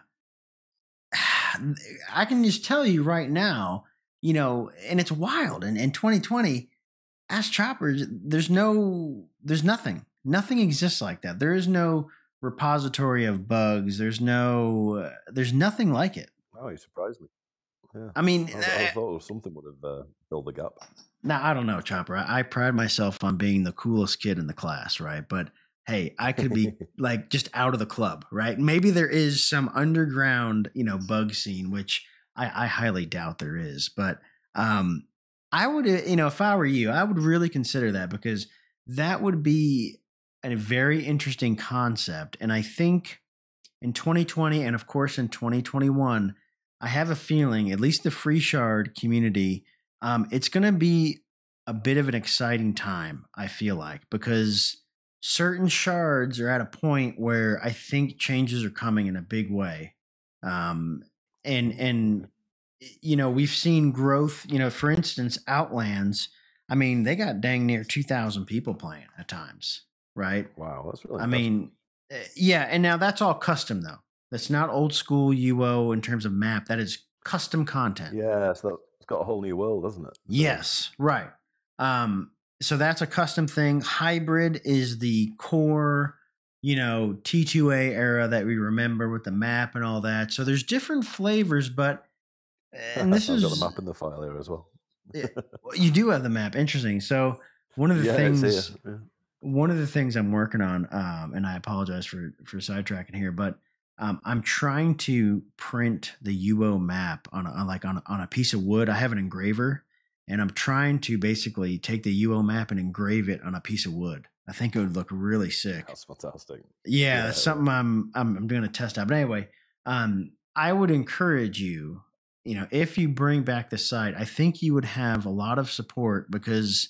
<sighs> I can just tell you right now, you know, and it's wild. And in 2020, as Choppers, there's no, there's nothing. Nothing exists like that. There is no repository of bugs. There's no, uh, there's nothing like it. Oh, you surprised me. Yeah. I mean, I, I uh, thought something would have uh, filled the gap. now I don't know, Chopper. I, I pride myself on being the coolest kid in the class, right? But hey, I could be <laughs> like just out of the club, right? Maybe there is some underground, you know, bug scene, which I, I highly doubt there is. But um, I would, uh, you know, if I were you, I would really consider that because that would be a very interesting concept. And I think in 2020 and of course in 2021, I have a feeling, at least the free shard community, um, it's going to be a bit of an exciting time. I feel like because certain shards are at a point where I think changes are coming in a big way. Um, and and you know we've seen growth. You know, for instance, Outlands. I mean, they got dang near two thousand people playing at times, right? Wow, that's really. I mean, uh, yeah, and now that's all custom though. That's not old school UO in terms of map. That is custom content. yeah, so it's got a whole new world, doesn't it? Yes, right. Um, so that's a custom thing. Hybrid is the core, you know, T2A era that we remember with the map and all that. So there's different flavors, but <laughs> and this I've is got the map in the file here as well. <laughs> well, you do have the map. Interesting. So one of the yeah, things. Yeah. one of the things I'm working on, um, and I apologize for for sidetracking here, but um, I'm trying to print the UO map on, a, on like on on a piece of wood. I have an engraver, and I'm trying to basically take the UO map and engrave it on a piece of wood. I think it would look really sick. That's fantastic. Yeah, Yeah, it something I'm I'm I'm doing a test out. But anyway, um, I would encourage you, you know, if you bring back the site, I think you would have a lot of support because,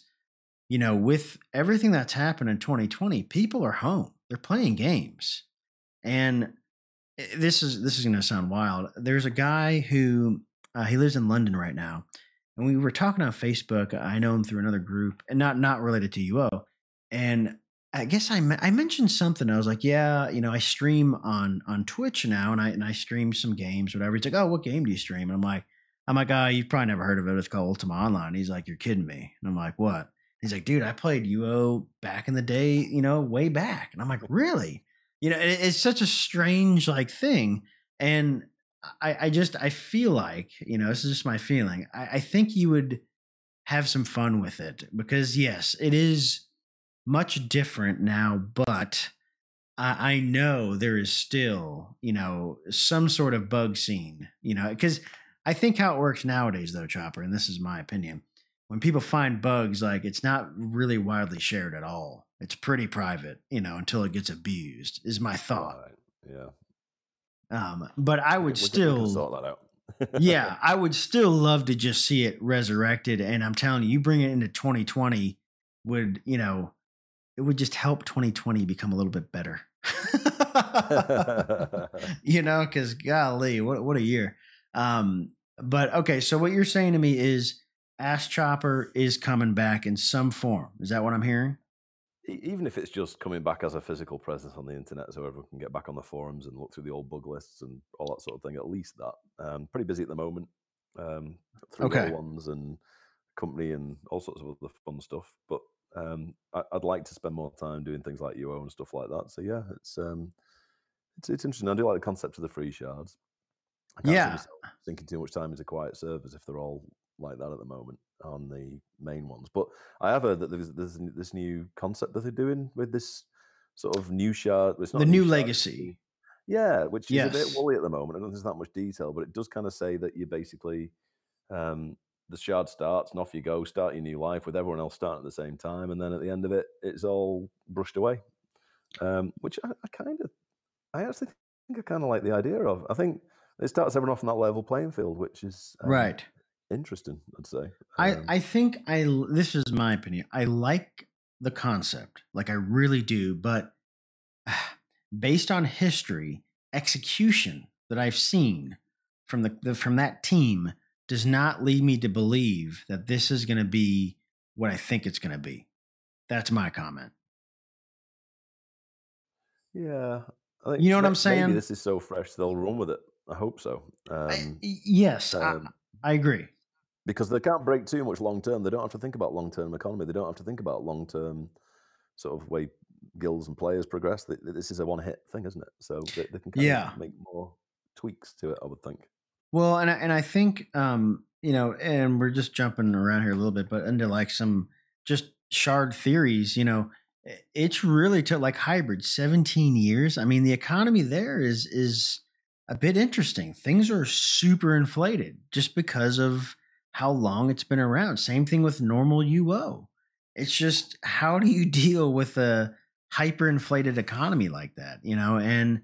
you know, with everything that's happened in 2020, people are home. They're playing games, and this is this is going to sound wild. There's a guy who uh, he lives in London right now, and we were talking on Facebook. I know him through another group, and not not related to UO. And I guess I I mentioned something. I was like, yeah, you know, I stream on on Twitch now, and I and I stream some games, whatever. He's like, oh, what game do you stream? And I'm like, I'm like, ah, you've probably never heard of it. It's called Ultima Online. He's like, you're kidding me. And I'm like, what? He's like, dude, I played UO back in the day, you know, way back. And I'm like, really? You know, it, it's such a strange like thing, and I I just I feel like you know, this is just my feeling. I, I think you would have some fun with it because yes, it is much different now, but I, I know there is still, you know, some sort of bug scene, you know, because I think how it works nowadays, though, Chopper, and this is my opinion, when people find bugs, like it's not really widely shared at all. It's pretty private, you know, until it gets abused, is my thought. Right, Yeah. Um, but I would we can- we can still sort that out. yeah, <laughs> I would still love to just see it resurrected. And I'm telling you, you bring it into 2020 would, you know, it would just help 2020 become a little bit better. <laughs> you know, because golly, what what a year. Um, but okay, so what you're saying to me is Ask Chopper is coming back in some form. Is that what I'm hearing? Even if it's just coming back as a physical presence on the internet so everyone can get back on the forums and look through the old bug lists and all that sort of thing at least that um pretty busy at the moment um through Okay. ones and company and all sorts of other fun stuff but um I, i'd like to spend more time doing things like uo and stuff like that so yeah it's um it's, it's interesting i do like the concept of the free shards I can't Yeah. sinking too much time into quiet servers if they're all like that at the moment on the main ones. But I have heard that there's, there's this new concept that they're doing with this sort of new shard. It's not The new shard, legacy. Yeah, which is a bit woolly at the moment. I don't think there's that much detail, but it does kind of say that you basically um, the shard starts and off you go, start your new life with everyone else starting at the same time, and then at the end of it, it's all brushed away. Um, which I, I kind of, I actually think I kind of like the idea of. I think it starts everyone off on that level playing field, which is um, right. Interesting. I'd say. I, Um, I think I this is my opinion. I like the concept, like I really do, but <sighs> based on history, execution that I've seen from the, the from that team does not lead me to believe that this is going to be what I think it's going to be. That's my comment. yeah, I You know what I'm saying? Maybe this is so fresh they'll run with it. I hope so. Um, yes, I, um, I agree. Because they can't break too much long term. They don't have to think about long term economy. They don't have to think about long term sort of way guilds and players progress, this is a one hit thing, isn't it? So they, they can kind Yeah. of make more tweaks to it. I would think. Well, and I, and I think um, you know, and we're just jumping around here a little bit, but into like some just shard theories, you know, it's really to like hybrid 17 years. I mean, the economy there is is a bit interesting. Things are super inflated just because of how long it's been around. Same thing with normal UO. It's just how do you <laughs> deal with a hyperinflated economy like that, you know? And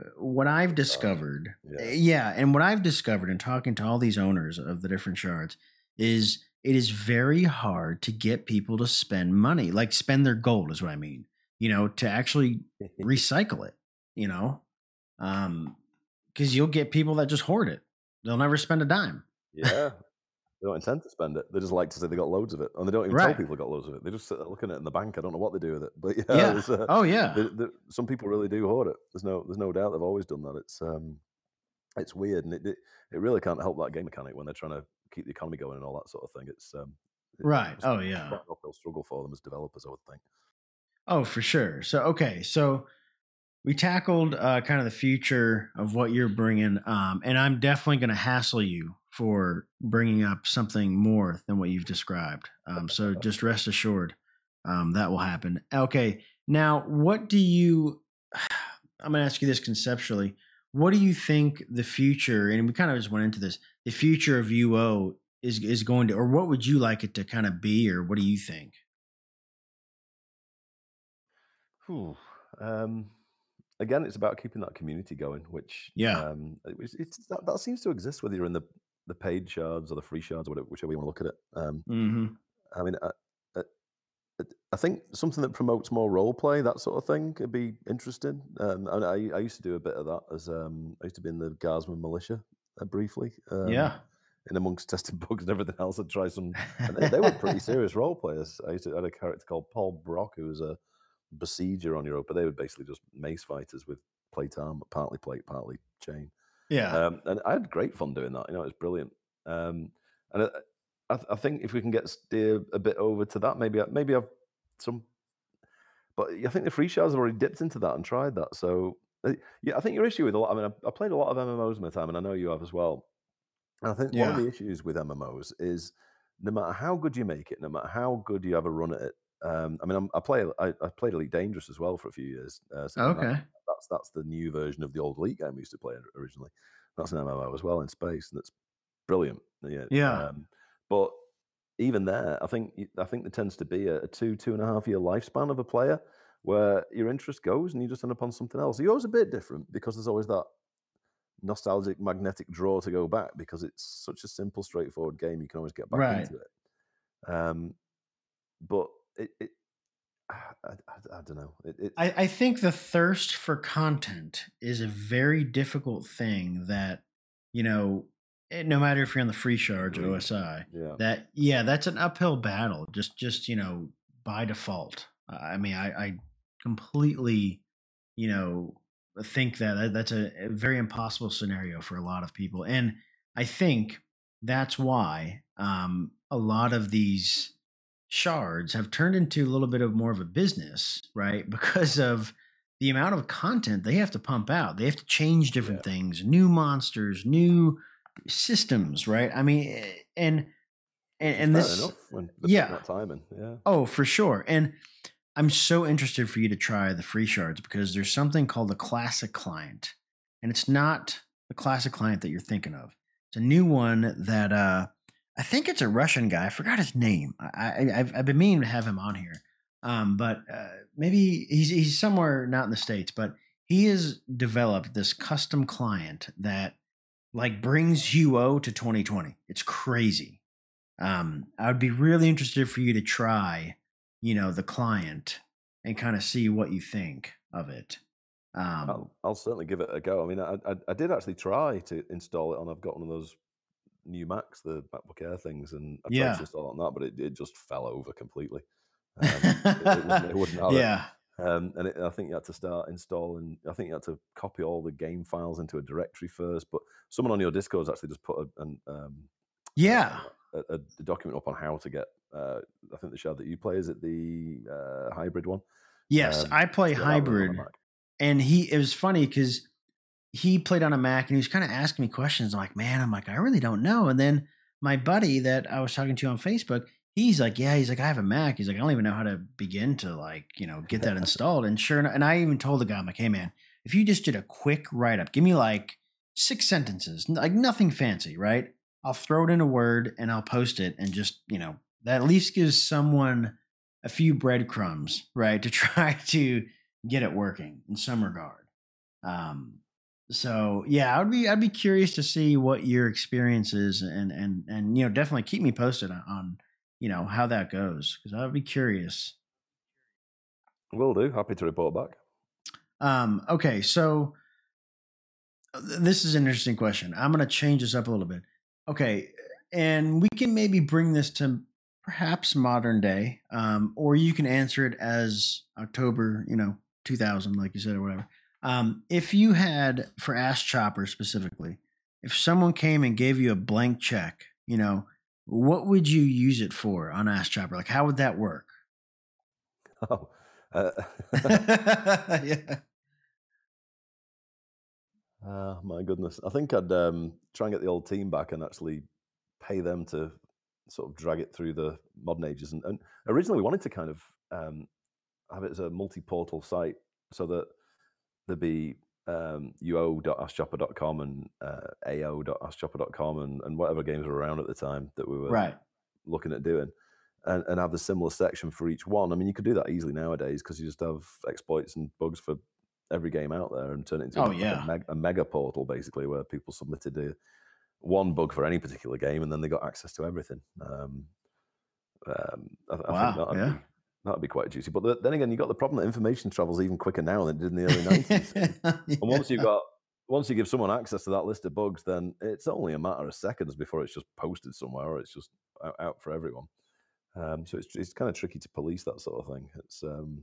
uh, what I've discovered, Yeah. uh, yeah, and what I've discovered in talking to all these owners of the different shards is it is very hard to get people to spend money, like spend their gold is what I mean. You know, to actually <laughs> recycle it, you know? Um because you'll get people that just hoard it. They'll never spend a dime. yeah. They don't intend to spend it. They just like to say they got loads of it, and they don't even Right. tell people they got loads of it. They just sit there looking at it in the bank. I don't know what they do with it, but <laughs> yeah, Yeah. uh, Oh yeah. the, the, some people really do hoard it. There's no, there's no doubt they've always done that. It's, um, it's weird, and it, it, it really can't help that game mechanic when they're trying to keep the economy going and all that sort of thing. It's, um, it- Right. it's Oh, yeah. uphill struggle for them as developers, I would think. Oh, for sure. So okay, so we tackled uh, kind of the future of what you're bringing, um, and I'm definitely going to hassle you for bringing up something more than what you've described. Um, so <laughs> just rest assured um, that will happen. Okay, now what do you? <sighs> I'm going to ask you this conceptually. What do you think the future? And we kind of just went into this. The future of UO is is going to, or what would you like it to kind of be, or what do you think? Whew. Um, again, it's about keeping that community going, which Yeah. um, it was- it's, that, that seems to exist whether you're in the the paid shards or the free shards, or whatever, whichever you want to look at it. Um, Mm-hmm. I mean, I, I, I think something that promotes more role play, that sort of thing, could be interesting. Um, and I, I used to do a bit of that as um, I used to be in the Guardsman militia uh, briefly. Um, yeah. In amongst <laughs> testing bugs and everything else, I'd try some. And they, they were pretty <laughs> serious role players. I used to I had a character called Paul Brock, who was a besieger on Europa. They were basically just mace fighters with plate armor, partly plate, partly chain. Yeah. Um, and I had great fun doing that. You know, it was brilliant. Um, and I, I, th- I think if we can get steer a bit over to that, maybe I- maybe I've some. But I think the free shards have already dipped into that and tried that. So uh, yeah, I think your issue with a lot. I mean, I, I played a lot of MMOs in my time, and I know you have as well. And I think one of the issues with MMOs is no matter how good you make it, no matter how good you have a run at it. Um, I mean, I'm, I play. I, I played Elite Dangerous as well for a few years. Uh, so that- okay. that's that's the new version of the old Elite game we used to play originally. That's an MMO as well in space, and it's brilliant. Yeah, Yeah. Um, but even there, I think I think there tends to be a, a two two and a half year lifespan of a player where your interest goes and you just end up on something else. Yours is a bit different because there's always that nostalgic magnetic draw to go back because it's such a simple, straightforward game. You can always get back Right. into it. Um, but it, it I, I, I don't know. It, it, I, I think the thirst for content is a very difficult thing that, you know, eh, no matter if you're on the free shards or OSI, yeah. that yeah, that's an uphill battle. Just just, you know, by default. I mean, I, I completely, you know, think that that- that's a, a very impossible scenario for a lot of people. And I think that's why um, a lot of these shards have turned into a little bit of more of a business, right? <laughs> Because of the amount of content they have to pump out. They have to change different Yeah. things, new monsters, new systems, right? I mean, eh, and and, and this yeah. putting time in. Yeah. Oh, for sure. And I'm so interested for you to try the free shards because there's something called the classic client. And it's not the classic client that you're thinking of. It's a new one that uh I think it's a Russian guy. I forgot his name. I, I I've, I've been meaning to have him on here. Um, but uh, maybe he's he's somewhere not in the states, but he has developed this custom client that like brings UO to 2020. It's crazy. Um, I would be really interested for you to try, you know, the client and kind of see what you think of it. Um, I'll, I'll certainly give it a go. I mean, I, I, I did actually try to install it on. I've got one of those new Macs, the MacBook Air things, and I tried Yeah. to install it on that, but it, it just fell over completely. Um, it, it wouldn't, it wouldn't <laughs> have it. yeah, Um, and it, I think you had to start installing. I think you had to copy all the game files into a directory first. But someone on your Discord has actually just put a, an, um, yeah, a, a, a document up on how to get. Uh, I think the shard that you play is it the uh, hybrid one. Yes, Um, I play so that was on a hybrid, and he it was funny because he played on a Mac and he was kind of asking me questions. I'm like, man, I'm like, I really don't know. And then my buddy that I was talking to on Facebook, he's like, yeah, he's like, I have a Mac. He's like, I don't even know how to begin to like, you know, get that installed. And sure enough, and I even told the guy, I'm like, hey man, if you just did a quick write up, give me like six sentences, like nothing fancy, right? I'll throw it in a Word and I'll post it and just, you know, that at least gives someone a few breadcrumbs, right, to <laughs> try to get it working in some regard. Um, so yeah, I would be I'd be curious to see what your experience is and and and you know definitely keep me posted on, on you know how that goes because I'd be curious. Will do. Happy to report back. Um, okay, so uh, th- this is an interesting question. I'm going to change this up a little bit. Okay, and we can maybe bring this to perhaps modern day, um, or you can answer it as October, you know, 2000, like you said, or whatever. Um, if you had for Ask Chopper specifically, if someone came and gave you a blank check, you know, what would you use it for on Ask Chopper? Like, how would that work? <laughs> Oh, uh, <laughs> <laughs> yeah. ah, my goodness. I think I'd um, try and get the old team back and actually pay them to sort of drag it through the modern ages. And, and originally, we wanted to kind of um, have it as a multi-portal site so that there'd be um, uo.askchopper.com and uh, ao.askchopper.com and, and whatever games were around at the time that we were Right. looking at doing. And, and have the similar section for each one. I mean, you could do that easily nowadays because you just have exploits and bugs for every game out there and turn it into Oh, like yeah. a, meg- a mega portal basically where people submitted a, one bug for any particular game and then they got access to everything. Um, um, I, I Wow, think that'd yeah. Be that'd be quite juicy. But the, then again, you got the problem that information travels even quicker now than it did in the early <laughs> nineties. And once you've got once you give someone access to that list of bugs, then it's only a matter of seconds before it's just posted somewhere or it's just out, for everyone. Um, so it's it's kind of tricky to police that sort of thing. It's um,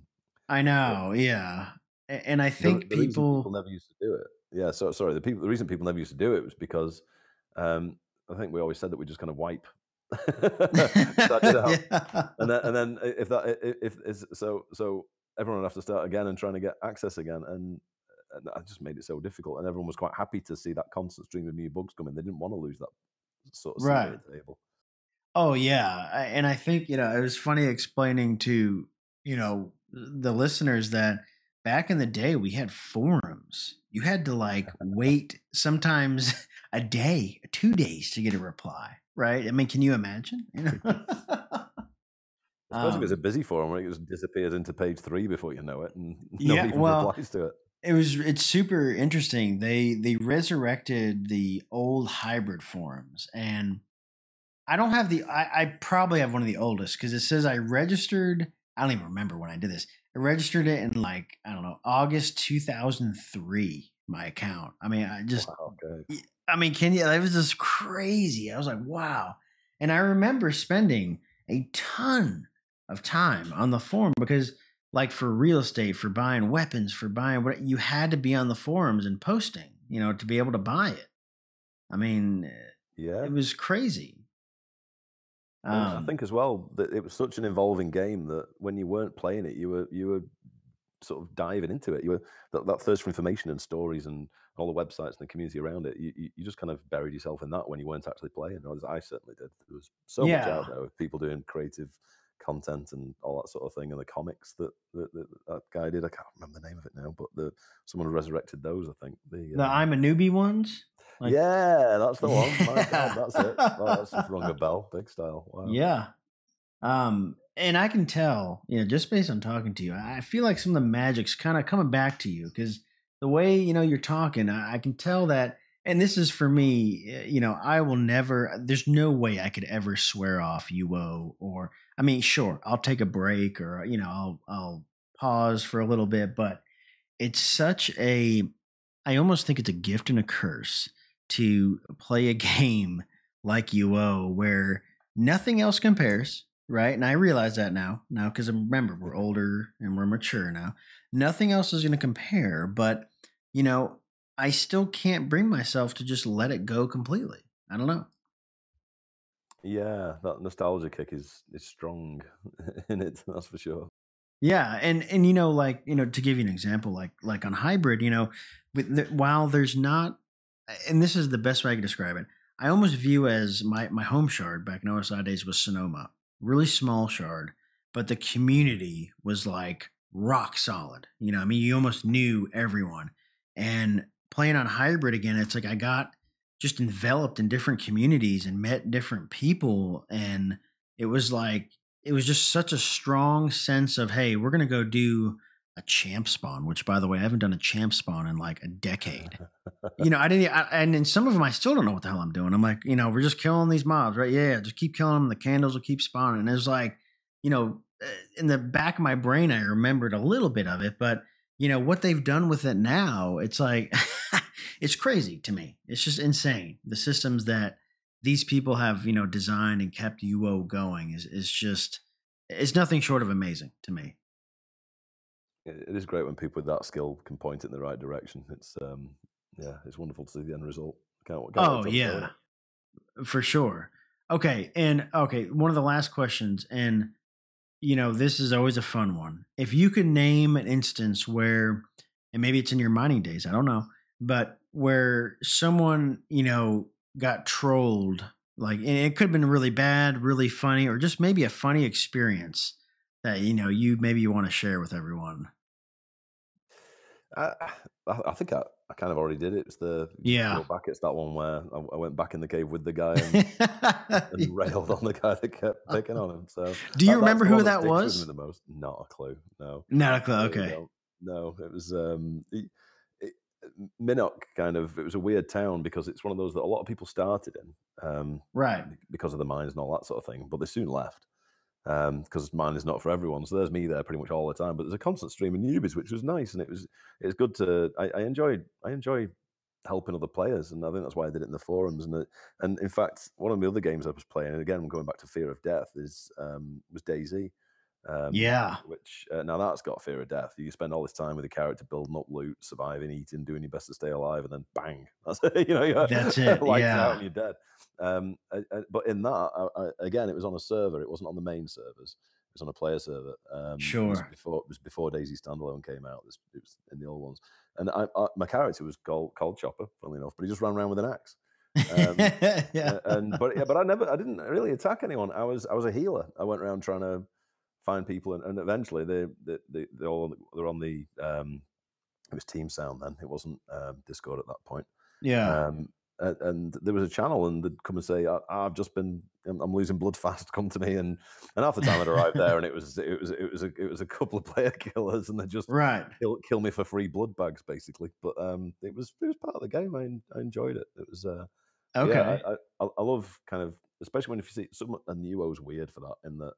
I know, yeah. And I think the people, people never used to do it. Yeah, so sorry. The people the reason people never used to do it was because um, I think we always said that we just kind of wipe. <laughs> So I <laughs> yeah. and then and then if that i- i- if is so so everyone would have to start again and trying to get access again and and that just made it so difficult and everyone was quite happy to see that constant stream of new bugs coming they didn't want to lose that sort of Right. at the table Oh yeah, and I think you know it was funny explaining to you know the listeners that back in the day we had forums. You had to like <laughs> wait sometimes a day, two days to get a reply. Right? I mean, can you imagine? You know? <laughs> especially if it's a Um, busy forum where it just disappears into page three before you know it and <laughs> Yeah, nobody even well, replies to it It was it's super interesting. They they resurrected the old hybrid forums and I don't have the I, I probably have one of the oldest because it says I registered I don't even remember when I did this. I registered it in like, I don't know, August 2003, my account. I mean, I just wow, okay. I mean, can you? That was just crazy. I was like, wow. And I remember spending a ton of time on the forum because, like, for real estate, for buying weapons, for buying what you had to be on the forums and posting, you know, to be able to buy it. I mean, yeah it was crazy. And I Um, think as well that it was such an evolving game that when you weren't playing it, you were you were sort of diving into it. You were that, that thirst for information and stories and all the websites and the community around it. You, you, just kind of buried yourself in that when you weren't actually playing. Or as I certainly did. There was so much out there with people doing creative content and all that sort of thing, and the comics that that, that, that guy did. I can't remember the name of it now, but the someone resurrected those. I think the, the um, I'm a newbie ones. like- yeah, that's the one. My Yeah. God, <laughs> that's it. Oh, that's just rung a bell, big style. Wow. Yeah. Um, and I can tell, you know, just based on talking to you, I I feel like some of the magic's kind of coming back to you because the way, you know, you're talking, I, I can tell that, and this is for me, eh, you know, I will never, there's no way I could ever swear off UO or, I mean, sure, I'll take a break or, you know, I'll, I'll pause for a little bit, but it's such a, I almost think it's a gift and a curse to play a <laughs> game like UO where nothing else compares, right? And I realize that now, now because remember we're older and we're mature now. Nothing else is going to compare, but you know, I still can't bring myself to just let it go completely. I don't know. Yeah, that nostalgia kick is is strong <laughs> in it. That's for sure. Yeah, and and you know, like you know, to give you an example, like like on hybrid, you know, with the, while there's not, and this is the best way I can describe it. I almost view as my my home shard back in OSI days was Sonoma, really small shard, but the community was like rock solid. You know, I mean, you almost knew everyone. And playing on hybrid again, it's like I got just enveloped in different communities and met different people, and it was like it was just such a strong sense of hey, we're gonna go do a champ spawn, which by the way, I haven't done a champ spawn in like a decade. you know, I didn't, I, and in some of them, I still don't know what the hell I'm doing. I'm like, you know, we're just killing these mobs, right? Yeah, just keep killing them. The candles will keep spawning. And it's like, you know, uh, in the back of my brain, I remembered a little bit of it, but you know what they've done with it now, it's like <laughs> it's crazy to me. It's just insane. The systems that these people have, you know, designed and kept UO going is is just it's nothing short of amazing to me it is great when people with that skill can point it in the right direction. It's um, yeah, it's wonderful to see the end result. Can't, can't oh yeah, for sure. Okay, and okay, one of the last questions, and you know this is always a fun one. If you could name an instance where, and maybe it's in your mining days, I don't know, but where someone you know got trolled, like it could have been really bad, really funny, or just maybe a funny experience that you know you maybe you want to share with everyone? Uh, I, I think I, I kind of already did it. It's the yeah. Back, it's that one where I, I, went back in the cave with the guy and, <laughs> and railed on the guy that kept picking on him. So, do you that, remember who that was? The most, not a clue. No, not a clue. Okay, no, it was um, it, it. Kind of, it was a weird town because it's one of those that a lot of people started in, um, right? Because of the mines and all that sort of thing, but they soon left because um, mine is not for everyone. So there's me there pretty much all the time. But there's a constant stream of newbies, which was nice, and it was it's good to. I, I enjoyed I enjoy helping other players, and I think that's why I did it in the forums. And it, and in fact, one of the other games I was playing, and again, I'm going back to Fear of Death, is um, was DayZ. Um, yeah. Which uh, now that's got fear of death. You spend all this time with the character building up loot, surviving, eating, doing your best to stay alive, and then bang, <laughs> that's it. You know, you're, that's <laughs> it. yeah. out and you're dead. Um, I, I, but in that, I, again, it was on a server. It wasn't on the main servers. It was on a player server. Um, sure. It before it was before DayZ Standalone came out. It was, it was in the old ones, and my character was called Cold Chopper, funnily enough, but he just ran around with an axe. um, <laughs> yeah. And but yeah, but I never, I didn't really attack anyone. I was, I was a healer. I went around trying to find people, and, and eventually they, they, they, they all they're on the. Um, it was TeamSpeak then. It wasn't um, Discord at that point. Yeah. Um, and there was a channel and they'd come and say i've just been i'm losing blood fast come to me and and half the time i'd arrive there and it was it was it was a it was a couple of <laughs> player killers and they just right. kill, kill me for free blood bags basically but um it was it was part of the game. I, I enjoyed it. It was uh okay yeah, I, I, I love kind of especially when if you see some and UO was weird for that in that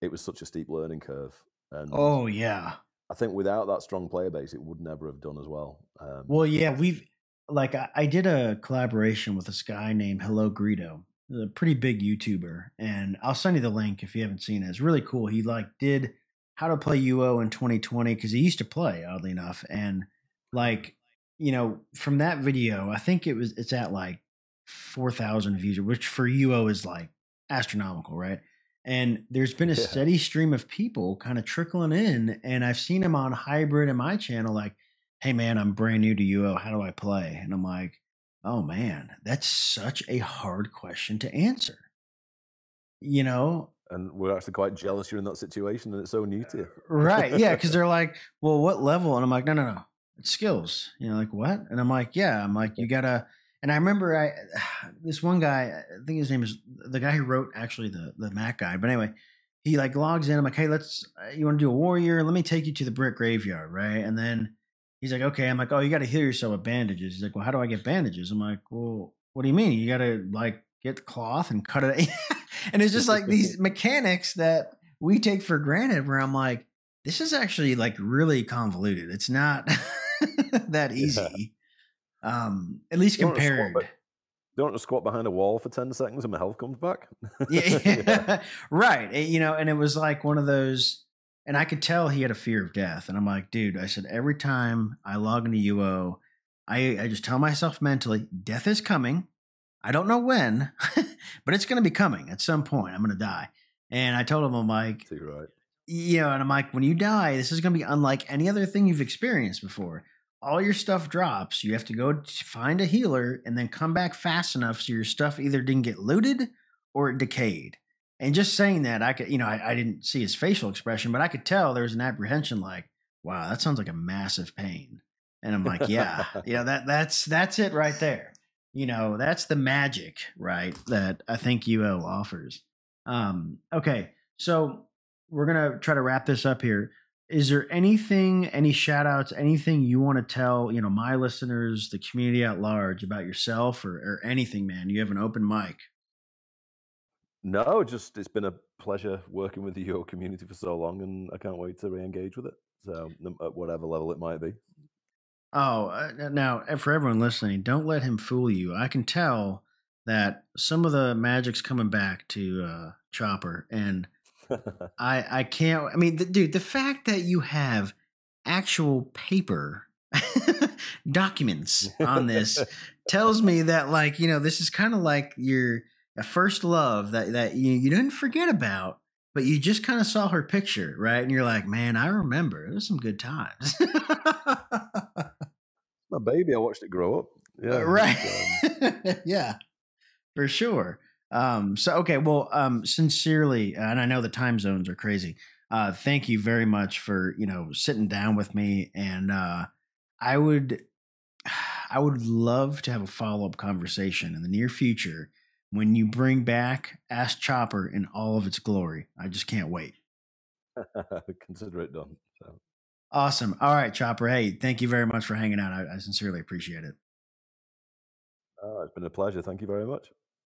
it was such a steep learning curve and oh yeah. I think without that strong player base, it would never have done as well. Um, well, yeah, we've like I, I, did a collaboration with this guy named Hello Greedo, a pretty big YouTuber, and I'll send you the link if you haven't seen it. It's really cool. He like did how to play UO in 2020 because he used to play, oddly enough, and like you know from that video, I think it was it's at like 4,000 views, which for UO is like astronomical, right? And there's been a yeah. steady stream of people kind of trickling in, and I've seen him on hybrid in my channel, like hey man, I'm brand new to UO. How do I play? And I'm like, oh man, that's such a hard question to answer. You know? And we're actually quite jealous you're in that situation and it's so new to you. right. Yeah. Cause they're like, well, what level? And I'm like, no, no, no. It's skills. You know, like what? And I'm like, yeah. I'm like, you gotta and I remember I <sighs> this one guy, I think his name is the guy who wrote actually the the Mac guy. But anyway, he like logs in. I'm like, hey, let's uh, you want to do a warrior? Let me take you to the brick graveyard, right? And then he's like, okay. I'm like, oh, you got to heal yourself with bandages. He's like, well, how do I get bandages? I'm like, well, what do you mean? You got to like get cloth and cut it. <laughs> and it's just like these <laughs> mechanics that we take for granted where I'm like, this is actually like really convoluted. It's not <laughs> that easy. Yeah. Um, at least compared. Don't want to squat behind a wall for 10 seconds and my health comes back. yeah, yeah. right. You know, and it was like one of those and I could tell he had a fear of death. And I'm like, dude, I said, every time I log into UO, I, I just tell myself mentally, death is coming. I don't know when, <laughs> but it's going to be coming at some point. I'm going to die. And I told him, I'm like, You're right. you know, and I'm like, when you die, this is going to be unlike any other thing you've experienced before. All your stuff drops. You have to go find a healer and then come back fast enough so your stuff either didn't get looted or it decayed. And just saying that, I could, you know, I, I didn't see his facial expression, but I could tell there was an apprehension like, wow, that sounds like a massive pain. And I'm like, yeah, <laughs> yeah, that that's that's it right there. You know, that's the magic, right? That I think UO offers. Um, okay, so we're gonna try to wrap this up here. Is there anything, any shout outs, anything you want to tell, you know, my listeners, the community at large about yourself or, or anything, man? You have an open mic. No, just it's been a pleasure working with your community for so long, and I can't wait to re-engage with it. So, at whatever level it might be. Oh, uh, now for everyone listening, don't let him fool you. I can tell that some of the magic's coming back to uh, Chopper, and <laughs> I I can't. I mean, the, dude, the fact that you have actual paper <laughs> documents on this <laughs> tells me that, like, you know, this is kind of like your first love that that you you didn't forget about, but you just kind of saw her picture, right? And you're like, man, I remember. It was some good times. <laughs> My baby, I watched it grow up. Yeah, right. Um... <laughs> yeah, for sure. Um, so okay, well, um, sincerely, and I know the time zones are crazy. Uh, thank you very much for you know sitting down with me, and uh, I would, <sighs> I would love to have a follow up conversation in the near future when you bring back Ask Chopper in all of its glory. I just can't wait. <laughs> Consider it done. So. Awesome. All right, Chopper. Hey, thank you very much for hanging out. I, I sincerely appreciate it. Oh, it's been a pleasure. Thank you very much.